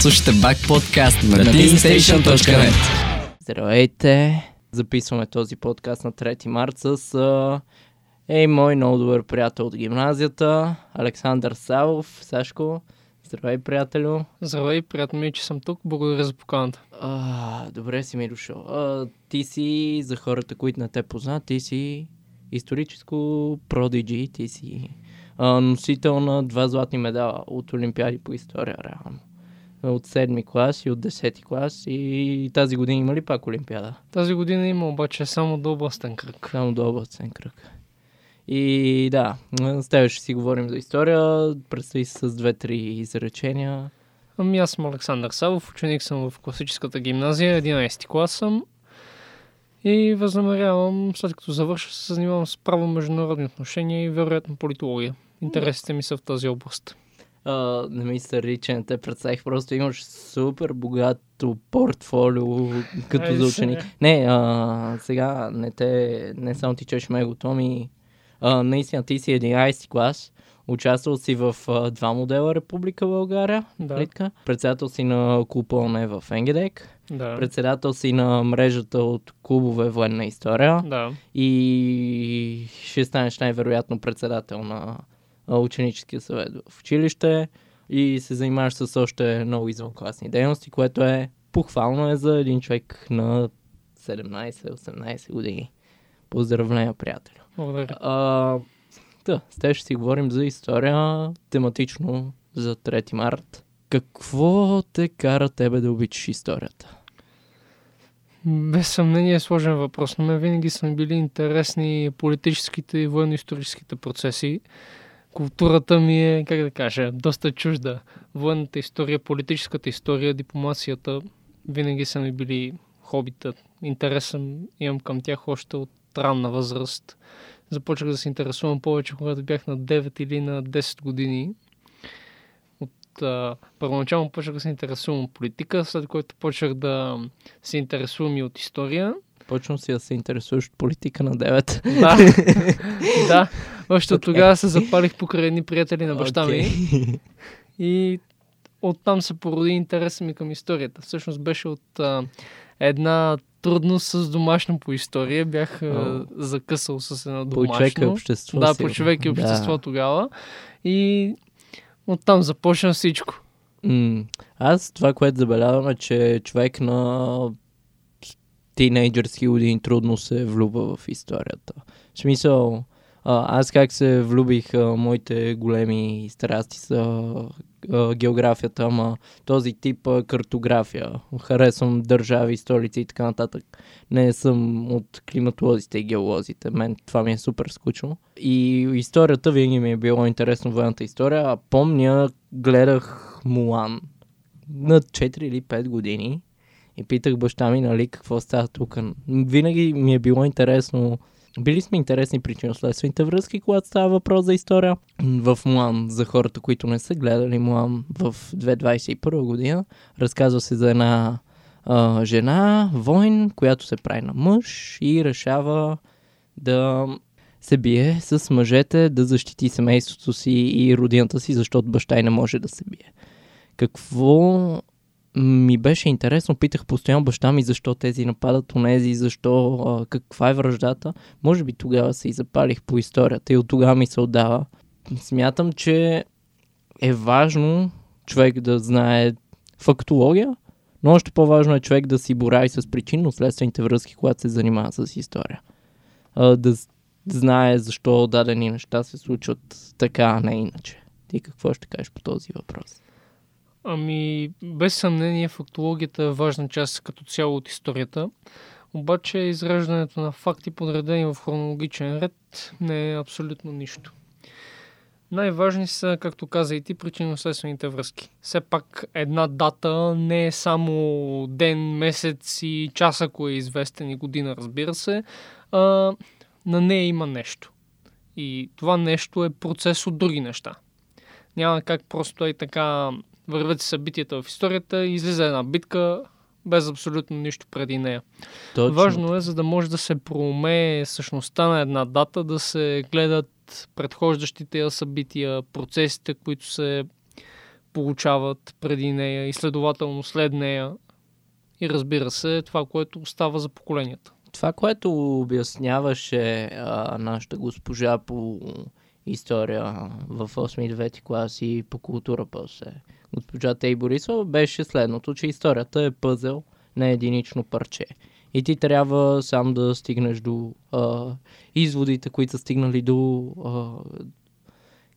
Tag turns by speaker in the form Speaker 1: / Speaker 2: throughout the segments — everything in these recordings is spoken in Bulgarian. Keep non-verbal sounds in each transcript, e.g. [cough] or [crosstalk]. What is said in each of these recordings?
Speaker 1: Слушайте Бак подкаст на teamstation.net
Speaker 2: Здравейте! Записваме този подкаст на 3 март с а, ей мой много добър приятел от гимназията, Александър Савов. Сашко, здравей, приятелю.
Speaker 3: Здравей, приятно ми е, че съм тук. Благодаря за поканата.
Speaker 2: А, добре си ми дошъл. А, ти си, за хората, които не те познат, ти си историческо продиджи, ти си а, носител на два златни медала от Олимпиади по история, реално. От седми клас и от десети клас и тази година има ли пак Олимпиада?
Speaker 3: Тази година има обаче само до областен кръг.
Speaker 2: Само до областен кръг. И да, с теб ще си говорим за история. Представи се с две-три изречения.
Speaker 3: Ами аз съм Александър Савов, ученик съм в класическата гимназия, 11 клас съм. И възнамерявам, след като завърша, се занимавам с право международни отношения и вероятно политология. Интересите ми са в тази област.
Speaker 2: А, не ми се ри, че не те представих, просто имаш супер богато портфолио като
Speaker 3: Ай,
Speaker 2: за ученик. Не, а, сега не те, не само ти чеш мегото, ми а, наистина ти си 11 клас, участвал си в а, два модела Република България,
Speaker 3: Да.
Speaker 2: така? председател си на клуб ОНЕ в Енгедек,
Speaker 3: Да.
Speaker 2: председател си на мрежата от клубове военна история
Speaker 3: Да.
Speaker 2: и ще станеш най-вероятно председател на ученическия съвет в училище и се занимаваш с още много извънкласни дейности, което е похвално е за един човек на 17-18 години. Поздравления, приятелю.
Speaker 3: Благодаря.
Speaker 2: А, да, с теб ще си говорим за история, тематично за 3 март. Какво те кара тебе да обичаш историята?
Speaker 3: Без съмнение е сложен въпрос, но мен винаги са ми били интересни политическите и военно-историческите процеси. Културата ми е, как да кажа, доста чужда. Военната история, политическата история, дипломацията винаги са ми били хобита. Интересен имам към тях още от ранна възраст. Започнах да се интересувам повече, когато бях на 9 или на 10 години. От, а, първоначално почнах да се интересувам от политика, след което почнах да се интересувам и от история.
Speaker 2: Почвам си да се интересуваш от политика на 9.
Speaker 3: Да, [laughs] да. Още от тогава се запалих покрай едни приятели на баща ми. И оттам се породи интереса ми към историята. Всъщност беше от а, една трудност с домашно по история. Бях а, закъсал с едно
Speaker 2: По
Speaker 3: домашно.
Speaker 2: човек и общество.
Speaker 3: Да, по човек и общество
Speaker 2: Да.
Speaker 3: тогава. И оттам започна всичко.
Speaker 2: М, Аз това, което забелявам е, че човек на тинейджърски години трудно се влюбва в историята. В смисъл, аз как се влюбих, моите големи страсти са географията, ама този тип картография. Харесвам държави, столици и така нататък. Не съм от климатолозите и геолозите. Мен това ми е супер скучно. И историята винаги ми е било интересно военната история. А помня, гледах Мулан на 4 или 5 години и питах баща ми, нали, какво става тук. Винаги ми е било интересно. Били сме интересни причинно-следствените връзки, когато става въпрос за история. В Муан, за хората, които не са гледали Муан в 2021 година, разказва се за една а, жена, войн, която се прави на мъж и решава да се бие с мъжете, да защити семейството си и родината си, защото баща й не може да се бие. Какво ми беше интересно, питах постоянно баща ми защо тези нападат онези, защо, а, каква е връждата. Може би тогава се и запалих по историята и от тогава ми се отдава. Смятам, че е важно човек да знае фактология, но още по-важно е човек да си борави с причинно-следствените връзки, когато се занимава с история. А, да знае защо дадени неща се случват така, а не иначе. Ти какво ще кажеш по този въпрос?
Speaker 3: Ами, без съмнение, фактологията е важна част като цяло от историята. Обаче изреждането на факти, подредени в хронологичен ред, не е абсолютно нищо. Най-важни са, както каза и ти, причинно-следствените връзки. Все пак една дата не е само ден, месец и час, ако е известен и година, разбира се. А, на нея има нещо. И това нещо е процес от други неща. Няма как просто е така вървят се събитията в историята и излиза една битка без абсолютно нищо преди нея.
Speaker 2: Точно.
Speaker 3: Важно е, за да може да се проумее същността на една дата, да се гледат предхождащите я събития, процесите, които се получават преди нея и следователно след нея. И разбира се, това, което остава за поколенията.
Speaker 2: Това, което обясняваше а, нашата госпожа по история в 8-9 клас и по култура после, госпожа Тей Борисова, беше следното, че историята е пъзел на единично парче. И ти трябва сам да стигнеш до а, изводите, които са стигнали до а,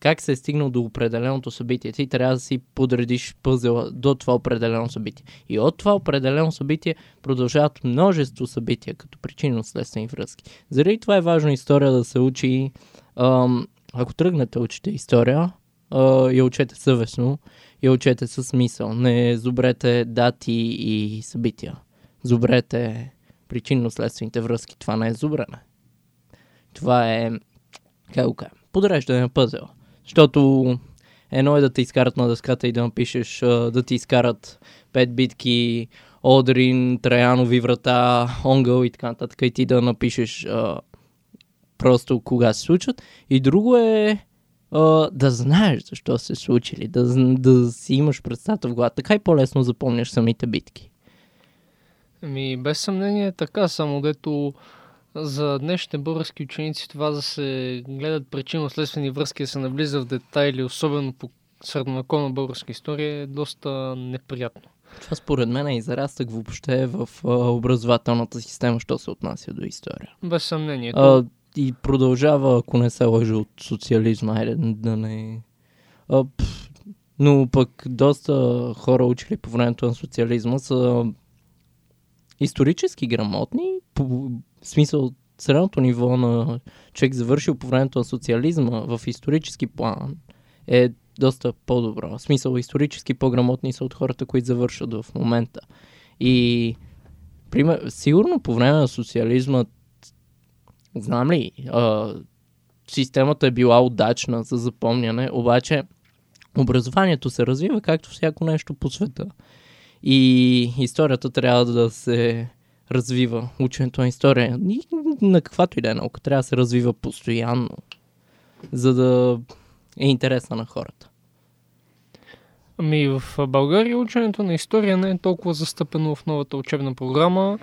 Speaker 2: как се е стигнал до определеното събитие. Ти трябва да си подредиш пъзела до това определено събитие. И от това определено събитие продължават множество събития, като причинно-следствени връзки. Заради това е важно история да се учи. Ам, ако тръгнете учите история, а, я учете съвестно, я учете със смисъл. Не зубрете дати и събития. Зубрете причинно-следствените връзки. Това не е зубране. Това е, как го кажа, подреждане на пъзела. Защото едно е да те изкарат на дъската и да напишеш, да ти изкарат пет битки, Одрин, Траянови врата, Онгъл и така нататък и ти да напишеш просто кога се случат. И друго е а, да знаеш защо се случили, да, да си имаш представа в главата. Така и по-лесно запомняш самите битки.
Speaker 3: Ами, без съмнение е така, само дето за днешните български ученици това да се гледат причинно-следствени връзки, да се навлиза в детайли, особено по средновековна българска история, е доста неприятно.
Speaker 2: Това според мен е израстък въобще в а, образователната система, що се отнася до история.
Speaker 3: Без съмнение.
Speaker 2: А, и продължава, ако не се лъжи от социализма, айде да не... А, пф, но пък доста хора учили по времето на социализма са исторически грамотни, по смисъл средното ниво на човек завършил по времето на социализма в исторически план е доста по-добро. В смисъл исторически по-грамотни са от хората, които завършат в момента. И пример, сигурно по време на социализма знам ли, а, системата е била удачна за запомняне, обаче образованието се развива както всяко нещо по света. И историята трябва да се развива. Ученето на история и на каквато и да е наука трябва да се развива постоянно, за да е интересна на хората.
Speaker 3: Ами в България ученето на история не е толкова застъпено в новата учебна програма.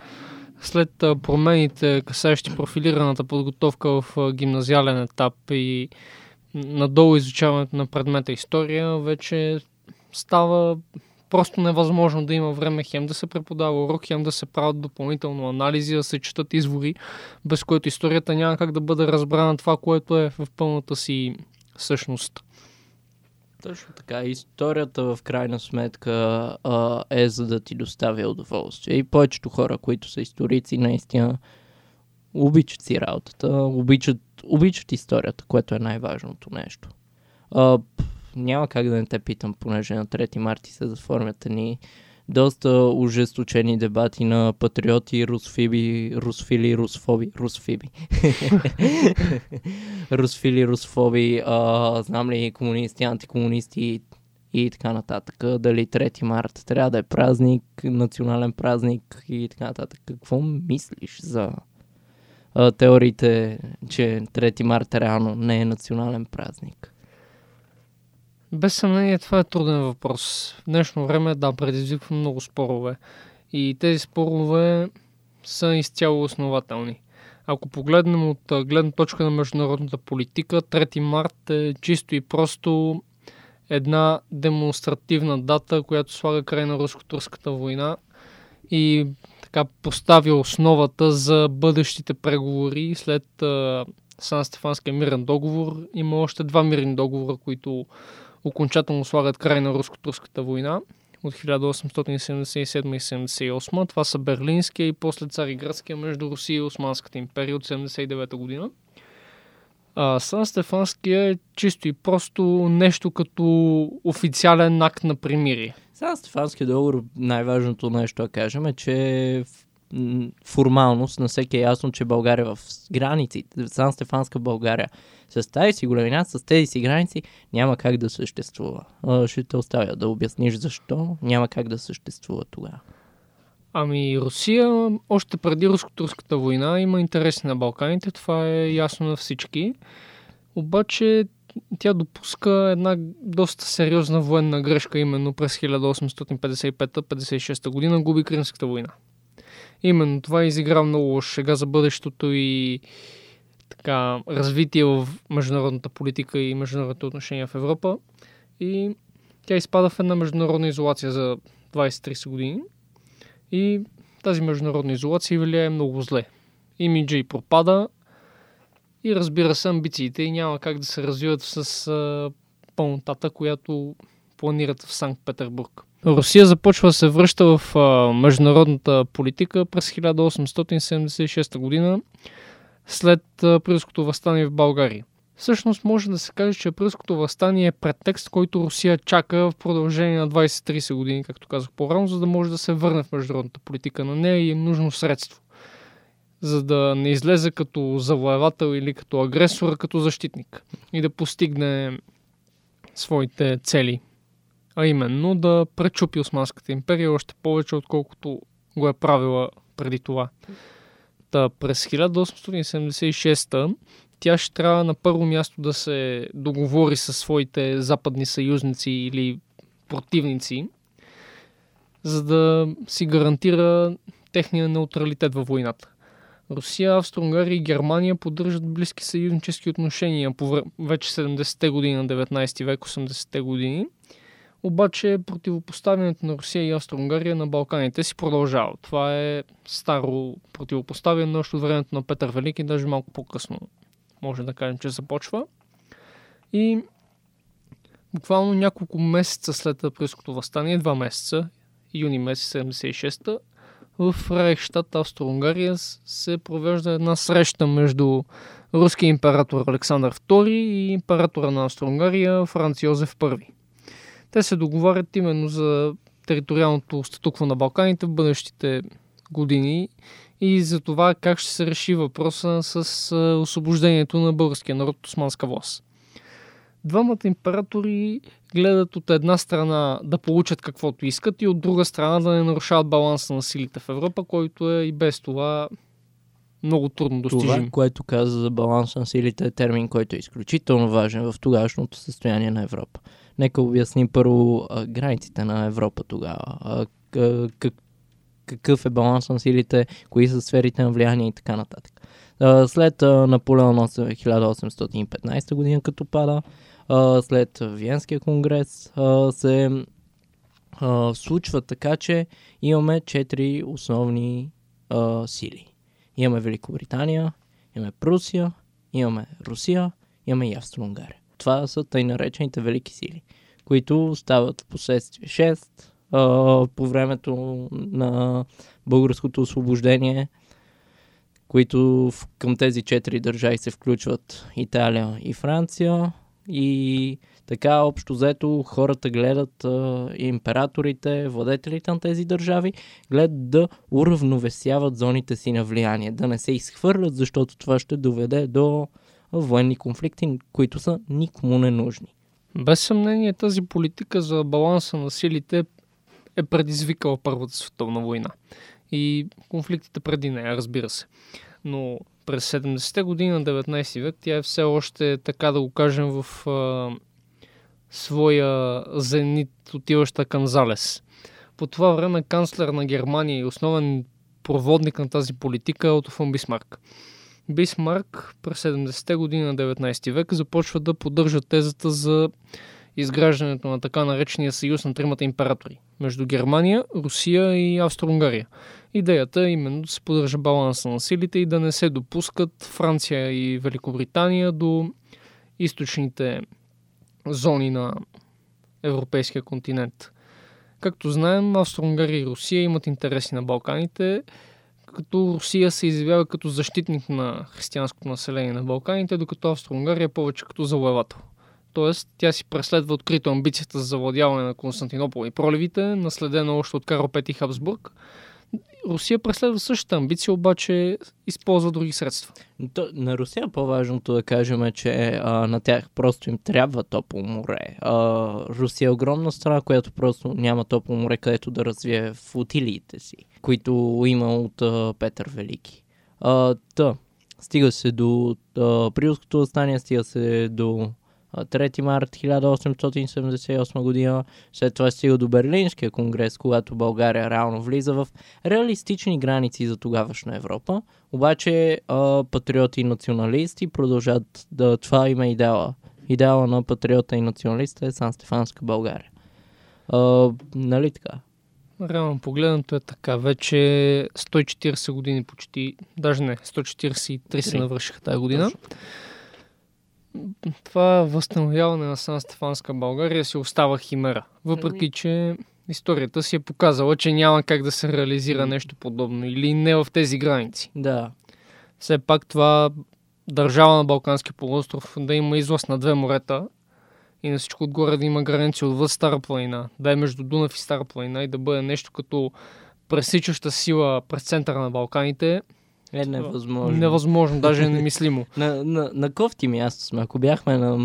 Speaker 3: След промените, касаещи профилираната подготовка в гимназиален етап и надолу изучаването на предмета история, вече става просто невъзможно да има време хем да се преподава урок, хем да се правят допълнително анализи, да се четат извори, без което историята няма как да бъде разбрана това, което е в пълната си същност.
Speaker 2: Точно така. Историята в крайна сметка а, е за да ти доставя удоволствие. И повечето хора, които са историци, наистина обичат си работата, обичат, обичат историята, което е най-важното нещо. А, няма как да не те питам, понеже на 3 марти се заформят ни доста ужесточени дебати на патриоти, русфиби, русфили, русфоби, русфиби. [laughs] русфили, русфоби, а, знам ли комунисти, антикомунисти и така нататък. Дали 3 марта трябва да е празник, национален празник и така нататък. Какво мислиш за а, теориите, че 3 марта реално не е национален празник?
Speaker 3: Без съмнение това е труден въпрос. В днешно време да, предизвиква много спорове. И тези спорове са изцяло основателни. Ако погледнем от гледна точка на международната политика, 3 март е чисто и просто една демонстративна дата, която слага край на руско-турската война и така поставя основата за бъдещите преговори след Сан-Стефанския мирен договор. Има още два мирни договора, които окончателно слагат край на руско-турската война от 1877 и 78. Това са Берлинския и после Цариградския между Русия и Османската империя от 79 година. А, Сан Стефанския е чисто и просто нещо като официален акт на примирие.
Speaker 2: Сан Стефанския договор, най-важното нещо да кажем е, че формалност на всеки е ясно, че България в границите, Сан Стефанска България, с тази си големина, с тези си граници, няма как да съществува. Ще те оставя да обясниш защо няма как да съществува тогава.
Speaker 3: Ами Русия, още преди руско-турската война, има интереси на Балканите, това е ясно на всички. Обаче тя допуска една доста сериозна военна грешка именно през 1855-56 година, губи Кримската война. Именно това изигра много шега за бъдещето и така, развитие в международната политика и международните отношения в Европа. И тя изпада в една международна изолация за 20-30 години. И тази международна изолация влияе много зле. Имиджа и пропада и разбира се амбициите и няма как да се развиват с а, пълнотата, която планират в Санкт-Петербург. Русия започва да се връща в а, международната политика през 1876 година след Прилското възстание в България. Всъщност може да се каже, че Прилското възстание е претекст, който Русия чака в продължение на 20-30 години, както казах по-рано, за да може да се върне в международната политика. На нея и е нужно средство, за да не излезе като завоевател или като агресор, а като защитник и да постигне своите цели. А именно да пречупи Османската империя още повече, отколкото го е правила преди това. Та, през 1876 тя ще трябва на първо място да се договори със своите западни съюзници или противници, за да си гарантира техния неутралитет във войната. Русия, Австро-Унгария и Германия поддържат близки съюзнически отношения по вече 70-те години на 19 век, 80-те години – обаче противопоставянето на Русия и Австро-Унгария на Балканите си продължава. Това е старо противопоставяне още от времето на Петър Велики, даже малко по-късно може да кажем, че започва. И буквално няколко месеца след априлското възстание, два месеца, юни месец 76-та, в Рейхштадт, Австро-Унгария се провежда една среща между руския император Александър II и императора на Австро-Унгария Франц Йозеф I. Те се договарят именно за териториалното статукво на Балканите в бъдещите години и за това как ще се реши въпроса с освобождението на българския народ от османска власт. Двамата императори гледат от една страна да получат каквото искат и от друга страна да не нарушават баланса на силите в Европа, който е и без това много трудно достижим.
Speaker 2: Това, което каза за баланса на силите е термин, който е изключително важен в тогавашното състояние на Европа. Нека обясним първо а, границите на Европа тогава. А, как, какъв е баланс на силите, кои са сферите на влияние и така нататък. А, след а, Наполеон 1815 година като пада, а, след Виенския конгрес а, се а, случва така, че имаме четири основни а, сили. Имаме Великобритания, имаме Прусия, имаме Русия, имаме и Австро-Унгария. Това са тъй наречените велики сили, които стават в последствие 6 а, по времето на българското освобождение, които към тези четири държави се включват Италия и Франция. И така, общо взето, хората гледат а, императорите, владетелите на тези държави, гледат да уравновесяват зоните си на влияние, да не се изхвърлят, защото това ще доведе до военни конфликти, които са никому не нужни.
Speaker 3: Без съмнение тази политика за баланса на силите е предизвикала Първата световна война. И конфликтите преди нея, разбира се. Но през 70-те години на 19 век тя е все още, така да го кажем, в а, своя зенит, отиваща към залез. По това време канцлер на Германия и основен проводник на тази политика е Отто фон Бисмарк. Бисмарк през 70-те години на 19 век започва да поддържа тезата за изграждането на така наречения съюз на тримата императори между Германия, Русия и Австро-Унгария. Идеята е именно да се поддържа баланса на силите и да не се допускат Франция и Великобритания до източните зони на европейския континент. Както знаем, Австро-Унгария и Русия имат интереси на Балканите, като Русия се изявява като защитник на християнското население на Балканите, докато Австро-Унгария е повече като завоевател. Тоест, тя си преследва открито амбицията за завладяване на Константинопол и проливите, наследена още от Карл Пети Хабсбург, Русия преследва същата амбиция, обаче използва други средства.
Speaker 2: То, на Русия по-важното да кажем е, че а, на тях просто им трябва топло море. А, Русия е огромна страна, която просто няма топло море, където да развие флотилиите си, които има от а, Петър Велики. А, та, стига се до Прилското възстание, стига се до а, 3 март 1878 година. След това стига до Берлинския конгрес, когато България реално влиза в реалистични граници за тогавашна Европа. Обаче а, патриоти и националисти продължат да... Това има идеала. Идеала на патриота и националиста е Сан Стефанска България. А, нали така?
Speaker 3: Реално погледнато е така. Вече 140 години почти, даже не, 143 се навършиха тази година. Това възстановяване на Сан Стефанска България си остава химера. Въпреки, че историята си е показала, че няма как да се реализира
Speaker 2: М.
Speaker 3: нещо подобно или не в тези граници.
Speaker 2: Да.
Speaker 3: Все пак това държава на Балкански полуостров да има излаз на две морета и на всичко отгоре да има граници отвъд Стара планина, да е между Дунав и Стара планина и да бъде нещо като пресичаща сила през центъра на Балканите,
Speaker 2: Е невъзможно.
Speaker 3: невъзможно, даже е [laughs] немислимо.
Speaker 2: На, на, на кофти място сме. Ако бяхме на,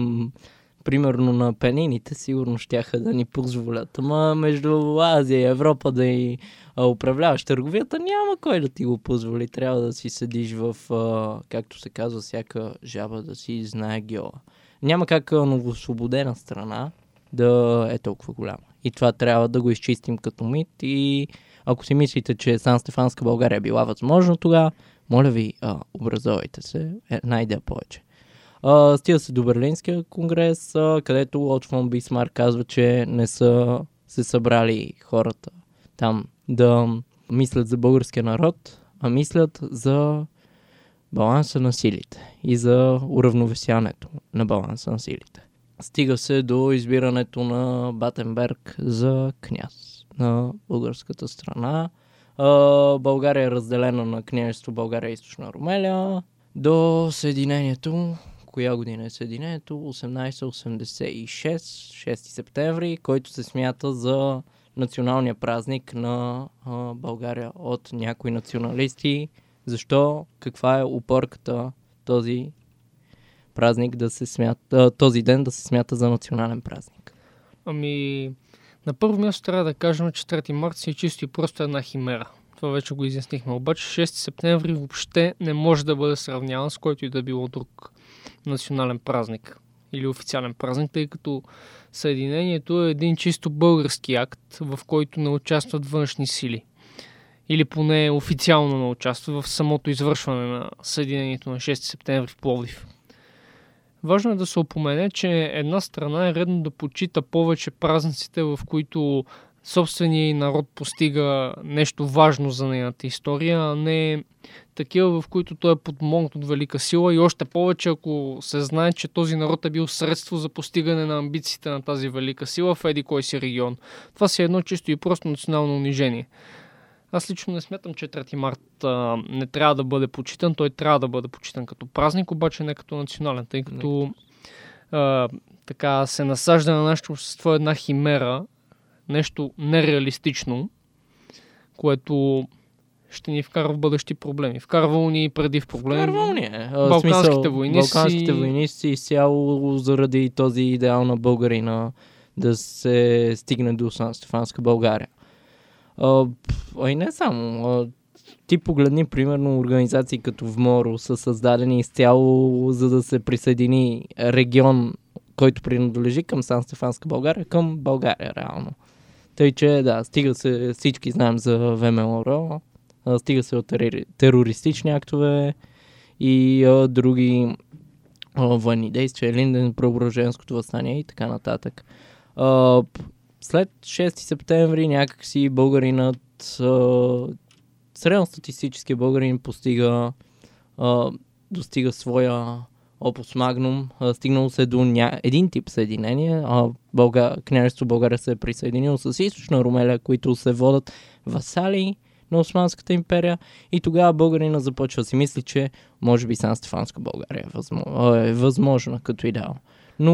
Speaker 2: примерно на пенините, сигурно щяха да ни позволят. Ама между Азия и Европа да и а, управляваш търговията, няма кой да ти го позволи. Трябва да си седиш в, а, както се казва, всяка жаба да си знае геола. Няма как новосвободена страна да е толкова голяма. И това трябва да го изчистим като мит. И ако си мислите, че Сан Стефанска България била възможно тогава, моля ви, а, образовайте се, една идея повече. Стига се до Берлинския конгрес, а, където от фон Бисмар казва, че не са се събрали хората там да мислят за българския народ, а мислят за баланса на силите и за уравновесяването на баланса на силите. Стига се до избирането на Батенберг за княз на българската страна. България е разделена на княжество България и Източна Румелия до съединението. Коя година е съединението? 1886, 6 септември, който се смята за националния празник на а, България от някои националисти. Защо? Каква е упорката този празник да се смята, този ден да се смята за национален празник?
Speaker 3: Ами, на първо място трябва да кажем, че 3 марта си е чисто и просто една химера. Това вече го изяснихме. Обаче 6 септември въобще не може да бъде сравняван с който и да било друг национален празник или официален празник, тъй като Съединението е един чисто български акт, в който не участват външни сили. Или поне официално не участва в самото извършване на Съединението на 6 септември в Пловдив. Важно е да се опомене, че една страна е редно да почита повече празниците, в които собствения народ постига нещо важно за нейната история, а не такива, в които той е подмогнат от велика сила и още повече, ако се знае, че този народ е бил средство за постигане на амбициите на тази велика сила в еди кой си регион. Това си е едно чисто и просто национално унижение. Аз лично не смятам, че 3 март а, не трябва да бъде почитан. Той трябва да бъде почитан като празник, обаче не като национален, тъй като а, така се насажда на нашето общество една химера, нещо нереалистично, което ще ни вкара в бъдещи проблеми. Вкарвало ни преди в проблеми.
Speaker 2: Вкарвал ни е.
Speaker 3: Балканските
Speaker 2: смисъл,
Speaker 3: войни
Speaker 2: Балканските войни си изцяло заради този идеал на българина да се стигне до Сан Стефанска България. А, и не само. Ти погледни, примерно, организации като ВМОРО са създадени изцяло за да се присъедини регион, който принадлежи към Сан Стефанска България, към България реално. Тъй, че да, стига се, всички знаем за ВМРО, стига се от терори- терористични актове и а, други а, военни действия, Линден, Преображенското възстание и така нататък. А, след 6 септември някакси българинът, средностатистически българин постига, достига своя опус магнум, стигнало се до ня... един тип съединение. А. Княжество България се е присъединило с източна Румелия, които се водят васали на Османската империя и тогава българина започва да си мисли, че може би Сан Стефанска България е, е възможна като идеал. Но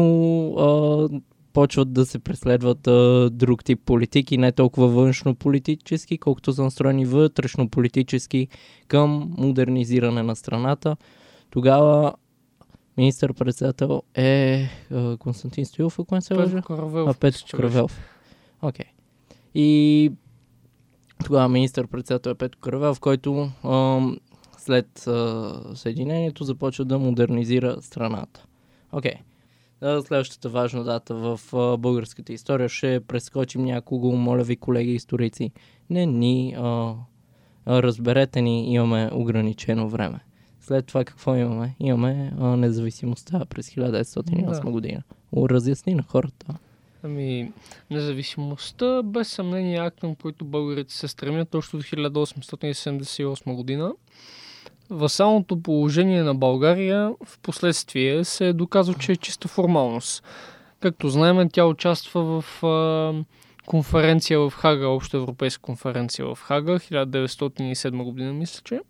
Speaker 2: а, почват да се преследват а, друг тип политики, не толкова външно-политически, колкото са настроени вътрешно-политически към модернизиране на страната. Тогава министър-председател е а, Константин Стоилов, ако не се лъжа. А, Петко. Каравелов. Окей. И тогава министър-председател е Петко Каравелов, който ам, след а, съединението започва да модернизира страната. Окей. А, Следващата важна дата в българската история ще прескочим някого, моля ви, колеги историци. Не ни, а, разберете ни, имаме ограничено време. След това какво имаме? Имаме а, независимостта през 1908
Speaker 3: Да.
Speaker 2: година. Разясни на хората.
Speaker 3: Ами, независимостта без съмнение е акт, към който българите се стремят още от 1878 година. Васалното положение на България в последствие се е доказал, че е чиста формалност. Както знаем, тя участва в а, конференция в Хага, обща европейска конференция в Хага, 1907 година, мисля, че.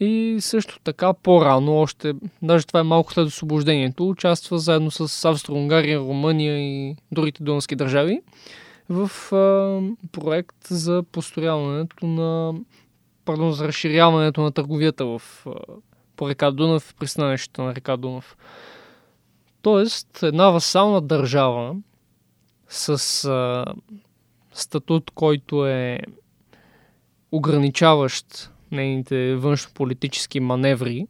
Speaker 3: И също така по-рано, още, даже това е малко след освобождението, участва заедно с Австро-Унгария, Румъния и другите донски държави в а, проект за построяването на, пардон, за разширяването на търговията в, по река Дунав, пристанището на река Дунав. Тоест, една васална държава с а, статут, който е ограничаващ нейните външнополитически маневри,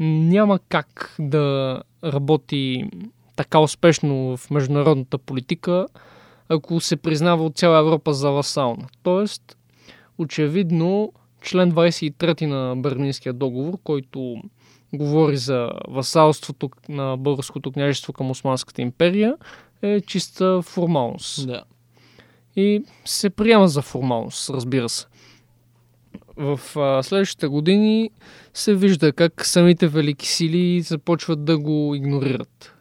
Speaker 3: няма как да работи така успешно в международната политика, ако се признава от цяла Европа за васална. Тоест, очевидно, член 23 на Берлинския договор, който говори за васалството на българското княжество към Османската империя, е чиста формалност
Speaker 2: Да.
Speaker 3: и се приема за формалност, разбира се. В а, следващите години се вижда как самите велики сили започват да го игнорират.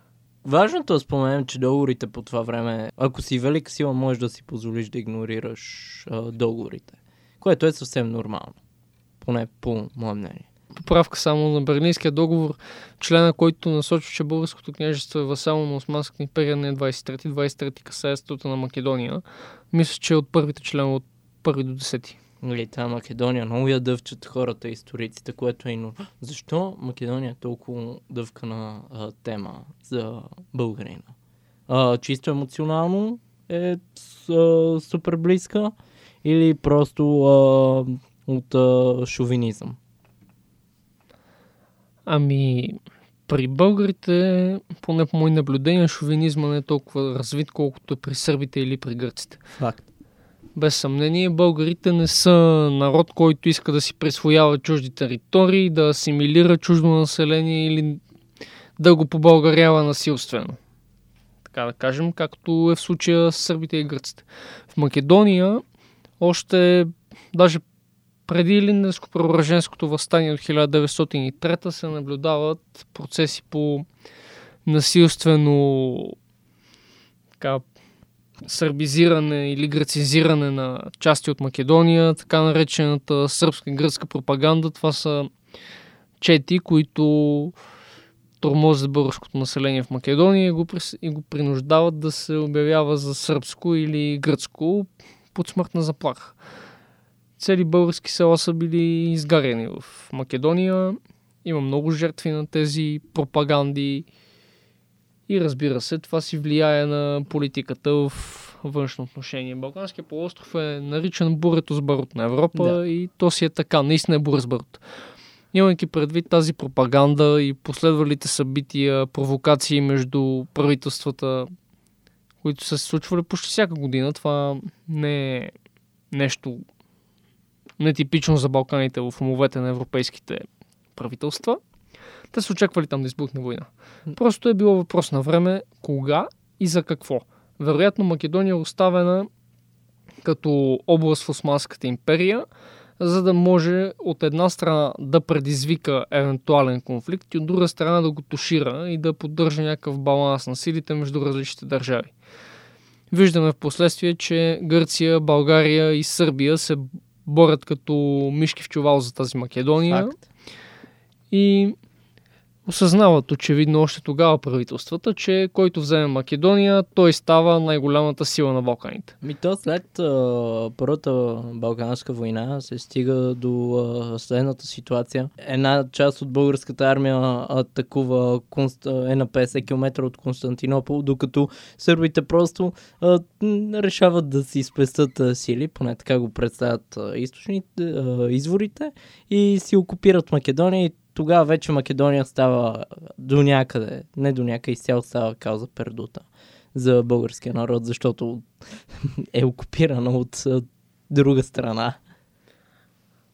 Speaker 2: Важното е да споменем, че договорите по това време, ако си велика сила, можеш да си позволиш да игнорираш а, договорите. Което е съвсем нормално. Поне по мое мнение.
Speaker 3: Поправка само на Берлинския договор, члена, който насочва, че българското княжество е васално на Османската империя, не е 23, 23 касае статута на Македония. Мисля, че е от първите членове от първи до 10.
Speaker 2: Нали, та Македония много я дъвчат хората, историците, което е но Защо Македония е толкова дъвкана а, тема за българина? А, чисто емоционално е с, а, супер близка или просто а, от а, шовинизъм?
Speaker 3: Ами, при българите, поне по мои наблюдения, шовинизма не е толкова развит, колкото при сърбите или при гърците.
Speaker 2: Факт.
Speaker 3: Без съмнение, българите не са народ, който иска да си присвоява чужди територии, да асимилира чуждо население или да го побългарява насилствено. Така да кажем, както е в случая с сърбите и гърците. В Македония още даже преди Илинденско-преображенското възстание от 1903 се наблюдават процеси по насилствено така, сърбизиране или грацизиране на части от Македония, така наречената сръбска и гръцка пропаганда. Това са чети, които тормозят българското население в Македония и го, и го принуждават да се обявява за сръбско или гръцко под смъртна заплаха. Цели български села са били изгарени в Македония. Има много жертви на тези пропаганди. И разбира се, това си влияе на политиката в външно отношение. Балканския полуостров е наричан бурето с барут на Европа
Speaker 2: Да.
Speaker 3: и то си е така, наистина е буре с барут. Имайки предвид тази пропаганда и последвалите събития, провокации между правителствата, които са се случвали почти всяка година, това не е нещо нетипично за Балканите в умовете на европейските правителства. Те са очаквали там да избухне война. Просто е било въпрос на време кога и за какво. Вероятно Македония е оставена като област в Османската империя, за да може от една страна да предизвика евентуален конфликт и от друга страна да го тушира и да поддържа някакъв баланс на силите между различните държави. Виждаме в последствие, че Гърция, България и Сърбия се борят като мишки в чувал за тази Македония
Speaker 2: Факт.
Speaker 3: и осъзнават очевидно още тогава правителствата, че който вземе Македония, той става най-голямата сила на Балканите.
Speaker 2: Ми то след а, Първата Балканска война се стига до а, следната ситуация. Една част от българската армия атакува Конст... е на 50 км от Константинопол, докато сърбите просто а, решават да си спестят а, сили, поне така го представят а, източните, а, изворите, и си окупират Македония и тогава вече Македония става до някъде, не до някъде, изцяло става кауза пердута за българския народ, защото [laughs] е окупирана от друга страна.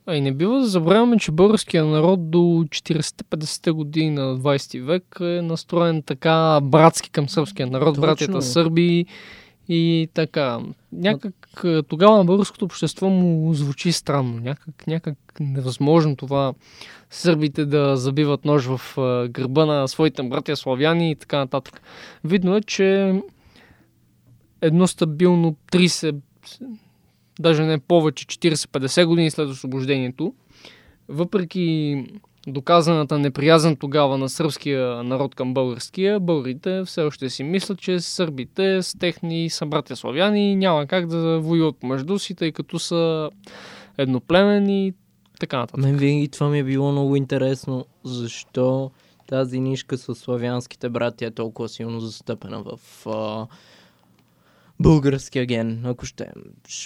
Speaker 3: А и не бива да забравяме, че българския народ до 40-50 години на 20 век е настроен така братски към сърбския народ,
Speaker 2: Точно.
Speaker 3: братята сърби и така. Някак тогава на българското общество му звучи странно, някак, някак невъзможно това сърбите да забиват нож в гърба на своите братя славяни и така нататък. Видно е, че едно стабилно 30, даже не повече, 40-50 години след освобождението, въпреки доказаната неприязан тогава на сръбския народ към българския, българите все още си мислят, че сърбите с техни събратя славяни няма как да воюват помежду си, тъй като са едноплемени и така нататък.
Speaker 2: Мен винаги това ми е било много интересно, защо тази нишка с славянските братя е толкова силно застъпена в а, българския ген, ако ще.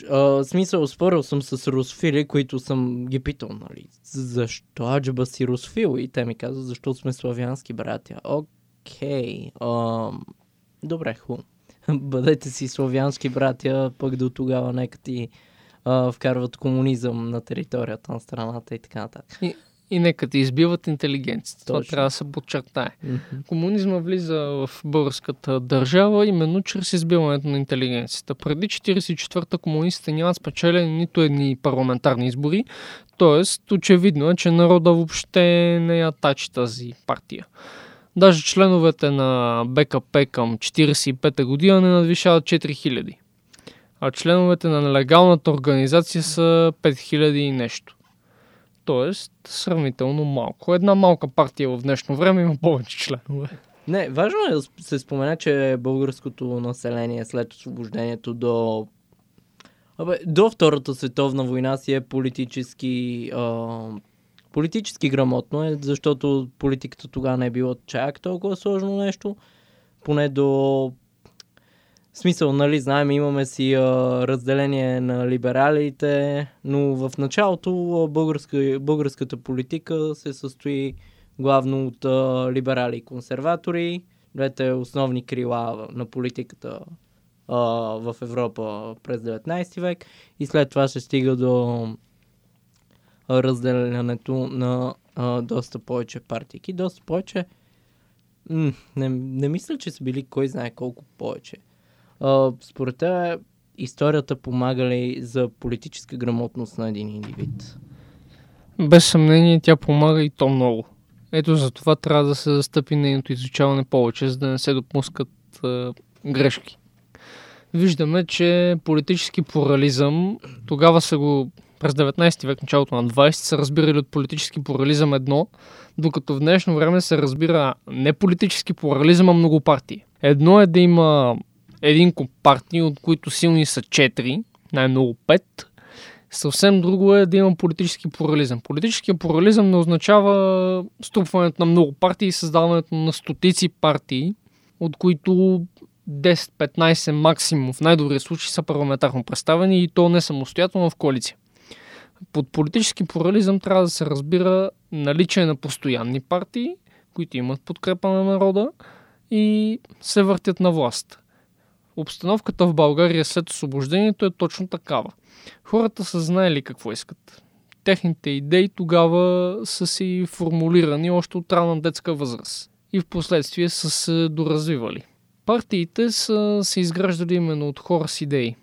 Speaker 2: А, смисъл, спорил съм с русфили, които съм ги питал, нали, защо аджаба си русфил? И те ми казват, защо сме славянски братя. Окей, ам, добре, хубаво. [laughs] Бъдете си славянски братя, пък до тогава нека ти а, вкарват комунизъм на територията на страната и така нататък.
Speaker 3: И нека ти избиват интелигенцията. Това трябва да се подчертае.
Speaker 2: Мгм.
Speaker 3: Комунизма влиза в българската държава именно чрез избиването на интелигенцията. Преди 1944-та комунистите нямат спечелени нито едни парламентарни избори, т.е. очевидно е, че народа въобще не я тачи тази партия. Даже членовете на БКП към 1945 година не надвишават 4000. А членовете на нелегалната организация са 5000 и нещо. Тоест, сравнително малко. Една малка партия в днешно време има повече членове.
Speaker 2: Не, важно е да се спомена, че българското население след освобождението до... Абе, до Втората световна война си е политически... А, политически грамотно е, защото политиката тогава не е било чак толкова сложно нещо. Поне до... В смисъл, нали, знаем, имаме си а, разделение на либералите, но в началото а, българска, българската политика се състои главно от а, либерали и консерватори, двете основни крила на политиката а, в Европа през 19 век и след това се стига до разделянето на а, доста повече партии. Доста повече. М- не, не мисля, че са били кой знае колко повече. Според теб, историята помага ли за политическа грамотност на един индивид?
Speaker 3: Без съмнение тя помага и то много. Ето за това трябва да се застъпи нейното изучаване повече, за да не се допускат е, грешки. Виждаме, че политически плурализъм, тогава са го през 19 век, началото на 20, са разбирали от политически плурализъм едно, докато в днешно време се разбира не политически плурализъм, а много партии. Едно е да има един куп партии, от които силни са 4, най-много 5, Съвсем друго е да има политически плурализъм. Политическия плурализъм не означава струпването на много партии и създаването на стотици партии, от които 10-15 максимум в най-добрия случай са парламентарно представени и то не самостоятелно в коалиция. Под политически плурализъм трябва да се разбира наличие на постоянни партии, които имат подкрепа на народа и се въртят на власт. Обстановката в България след освобождението е точно такава. Хората са знаели какво искат. Техните идеи тогава са си формулирани още от ранна детска възраст и в последствие са се доразвивали. Партиите са се изграждали именно от хора с идеи.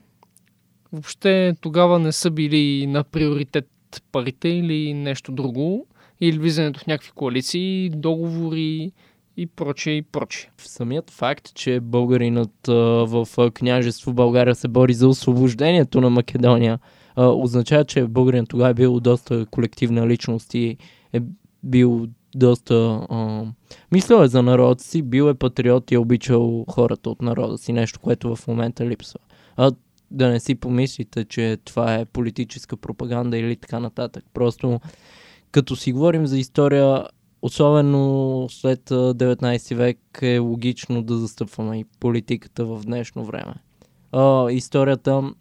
Speaker 3: Въобще тогава не са били на приоритет парите или нещо друго, или влизането в някакви коалиции, договори и прочее и прочее.
Speaker 2: Самият факт, че българинът а, в княжество България се бори за освобождението на Македония, а, означава, че българин тогава е бил доста колективна личност и е бил доста... А, мислил е за народа си, бил е патриот и е обичал хората от народа си, нещо, което в момента липсва. А, да не си помислите, че това е политическа пропаганда или така нататък. Просто като си говорим за история, особено след а, 19 век е логично да застъпваме и политиката в днешно време. А, историята,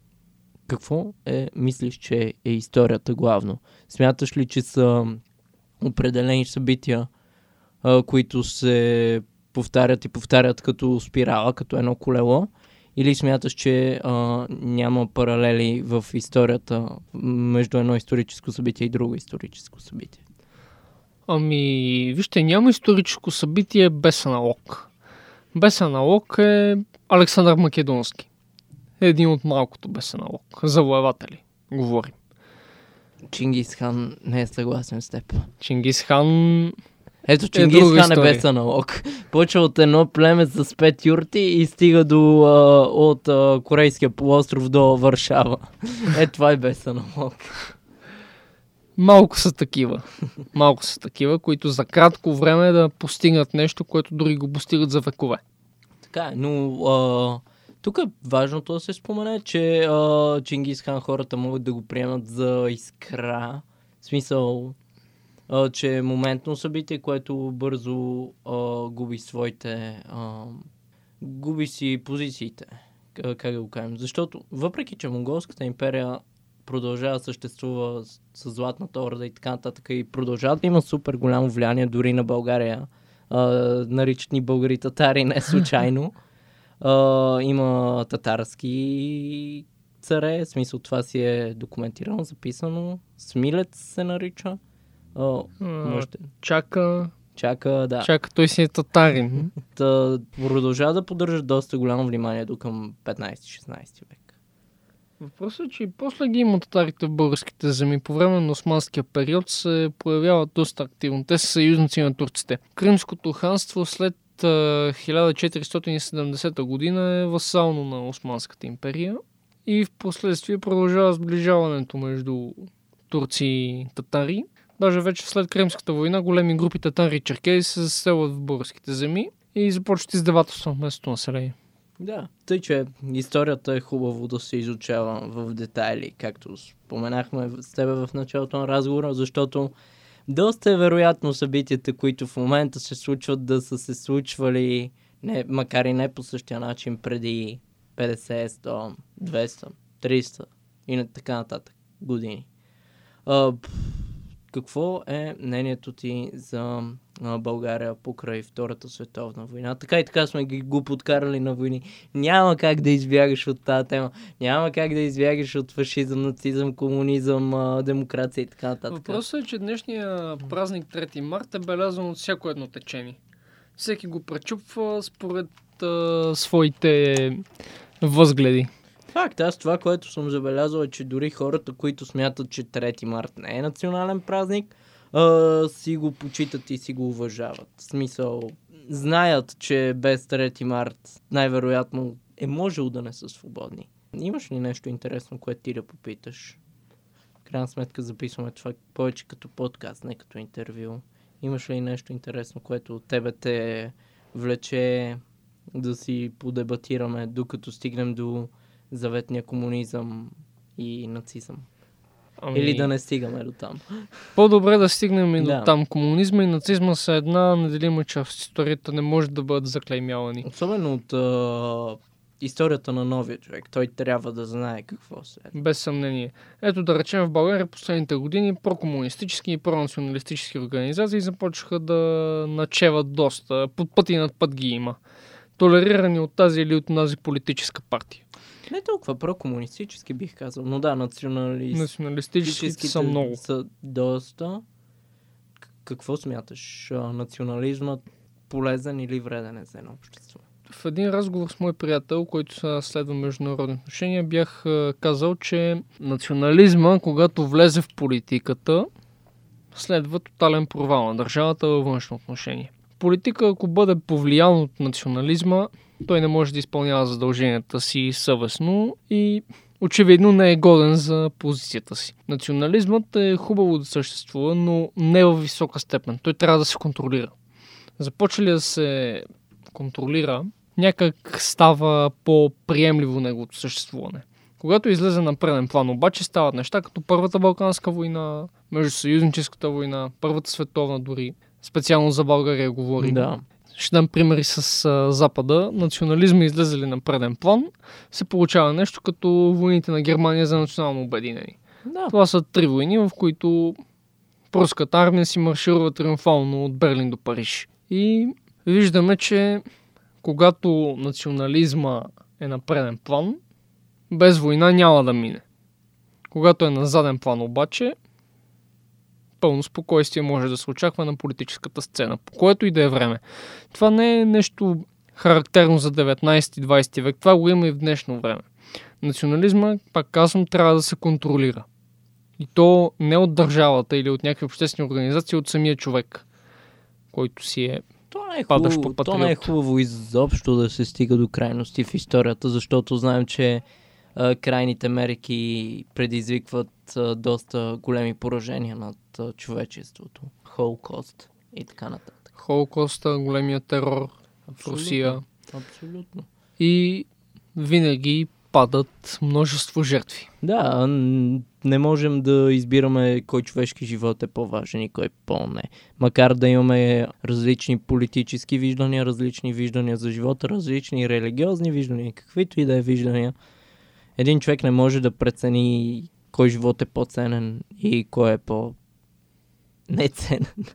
Speaker 2: какво е, мислиш, че е историята главно? Смяташ ли, че са определени събития, а, които се повтарят и повтарят като спирала, като едно колело? Или смяташ, че а, няма паралели в историята между едно историческо събитие и друго историческо събитие?
Speaker 3: Ами, вижте, няма историческо събитие без аналог. Без аналог е Александър Македонски. Един от малкото без аналог. Завоеватели, говорим.
Speaker 2: Чингис хан не е съгласен с теб.
Speaker 3: Чингис хан
Speaker 2: Ето, Чингис
Speaker 3: друга
Speaker 2: хан е без аналог. Почва от едно племе с пет юрти и стига до а, от а, Корейския полуостров до Варшава. Е, това е без аналог.
Speaker 3: Малко са такива. Малко са такива, които за кратко време да постигнат нещо, което дори го постигат за векове.
Speaker 2: Така е, но а, тук е важното да се спомене, че а, Чингис хан хората могат да го приемат за искра. В смисъл, а, че е моментно събитие, което бързо а, губи своите... А, губи си позициите. Как да го кажем? Защото, въпреки, че Монголската империя продължава да съществува с, с Златната орда и така нататък и продължава да има супер голямо влияние дори на България, а, наричат ни българи татари не случайно. [laughs] А, има татарски царе, в смисъл това си е документирано, записано. Смилец се нарича. А,
Speaker 3: А,
Speaker 2: можете.
Speaker 3: Чака,
Speaker 2: Чака, да.
Speaker 3: чака, той си е татарин.
Speaker 2: Та, продължава да поддържа доста голямо внимание до към 15-16 век.
Speaker 3: Въпросът е, че после ги има татарите в българските земи. По време на османския период се появяват доста активно. Те са съюзници на турците. Кримското ханство след а, 1470 година е васално на Османската империя и в последствие продължава сближаването между турци и татари. Даже вече след Кримската война големи групи татари и черкези се заселват в българските земи и започват издевателство на местното население.
Speaker 2: Да, тъй, че историята е хубаво да се изучава в детайли, както споменахме с тебе в началото на разговора, защото доста е вероятно събитията, които в момента се случват, да са се случвали, не, макар и не по същия начин, преди 50, 100, 200, 300 и на така нататък години. А, какво е мнението ти за а, България покрай Втората световна война? Така и така сме ги го подкарали на войни. Няма как да избягаш от тази тема. Няма как да избягаш от фашизъм, нацизъм, комунизъм, демокрация и така нататък.
Speaker 3: Въпросът е, че днешния празник 3 март е белязан от всяко едно течение. Всеки го пречупва според а, своите възгледи.
Speaker 2: Факт, аз това, което съм забелязал е, че дори хората, които смятат, че 3 март не е национален празник, а, си го почитат и си го уважават. В смисъл, знаят, че без 3 март най-вероятно е можело да не са свободни. Имаш ли нещо интересно, което ти да попиташ? В крайна сметка записваме това повече като подкаст, не като интервю. Имаш ли нещо интересно, което от тебе те влече да си подебатираме, докато стигнем до заветния комунизъм и нацизъм.
Speaker 3: Ами,
Speaker 2: Или да не стигаме до там.
Speaker 3: По-добре да стигнем и
Speaker 2: Да.
Speaker 3: до там. Комунизма и нацизма са една неделима част от историята, не може да бъдат заклеймявани.
Speaker 2: Особено от а, историята на новия човек. Той трябва да знае какво се е.
Speaker 3: Без съмнение. Ето да речем в България последните години прокомунистически и пронационалистически организации започнаха да начеват доста. Под път и над път ги има. Толерирани от тази или от тази политическа партия.
Speaker 2: Не толкова прокомунистически бих казал, но да, националистическите
Speaker 3: Националистическите са много.
Speaker 2: са доста. Какво смяташ? Национализмът полезен или вреден е за едно общество?
Speaker 3: В един разговор с мой приятел, който следва международни отношения, бях казал, че национализма, когато влезе в политиката, следва тотален провал на държавата във външно отношение. Политика, ако бъде повлиян от национализма, той не може да изпълнява задълженията си съвестно и очевидно не е годен за позицията си. Национализмът е хубаво да съществува, но не в висока степен. Той трябва да се контролира. Започва ли да се контролира, някак става по-приемливо неговото съществуване. Когато излезе на преден план, обаче стават неща като Първата Балканска война, Междусъюзническата война, Първата световна дори. Специално за България говорим.
Speaker 2: Да.
Speaker 3: Ще дам примери с а, Запада. Национализма излезе ли на преден план, се получава нещо като войните на Германия за национално обединение.
Speaker 2: Да.
Speaker 3: Това са три войни, в които пруската армия си марширува триумфално от Берлин до Париж. И виждаме, че когато национализма е на преден план, без война няма да мине. Когато е на заден план обаче, пълно спокойствие може да се очаква на политическата сцена, по което и да е време. Това не е нещо характерно за 19-20 век, това го има и в днешно време. Национализма, пак казвам, трябва да се контролира. И то не от държавата или от някакви обществени организации, от самия човек, който си е
Speaker 2: То не, е хубаво, то не е хубаво изобщо да се стига до крайности в историята, защото знаем, че а, крайните мерки предизвикват а, доста големи поражения над а, човечеството. Холокост и така нататък.
Speaker 3: Холокоста, големия терор в Русия
Speaker 2: Абсолютно.
Speaker 3: и винаги падат множество жертви.
Speaker 2: Да, не можем да избираме кой човешки живот е по-важен и кой по-не. Макар да имаме различни политически виждания, различни виждания за живота, различни религиозни виждания, каквито и да е виждания, един човек не може да прецени кой живот е по-ценен и кой е по- неценен.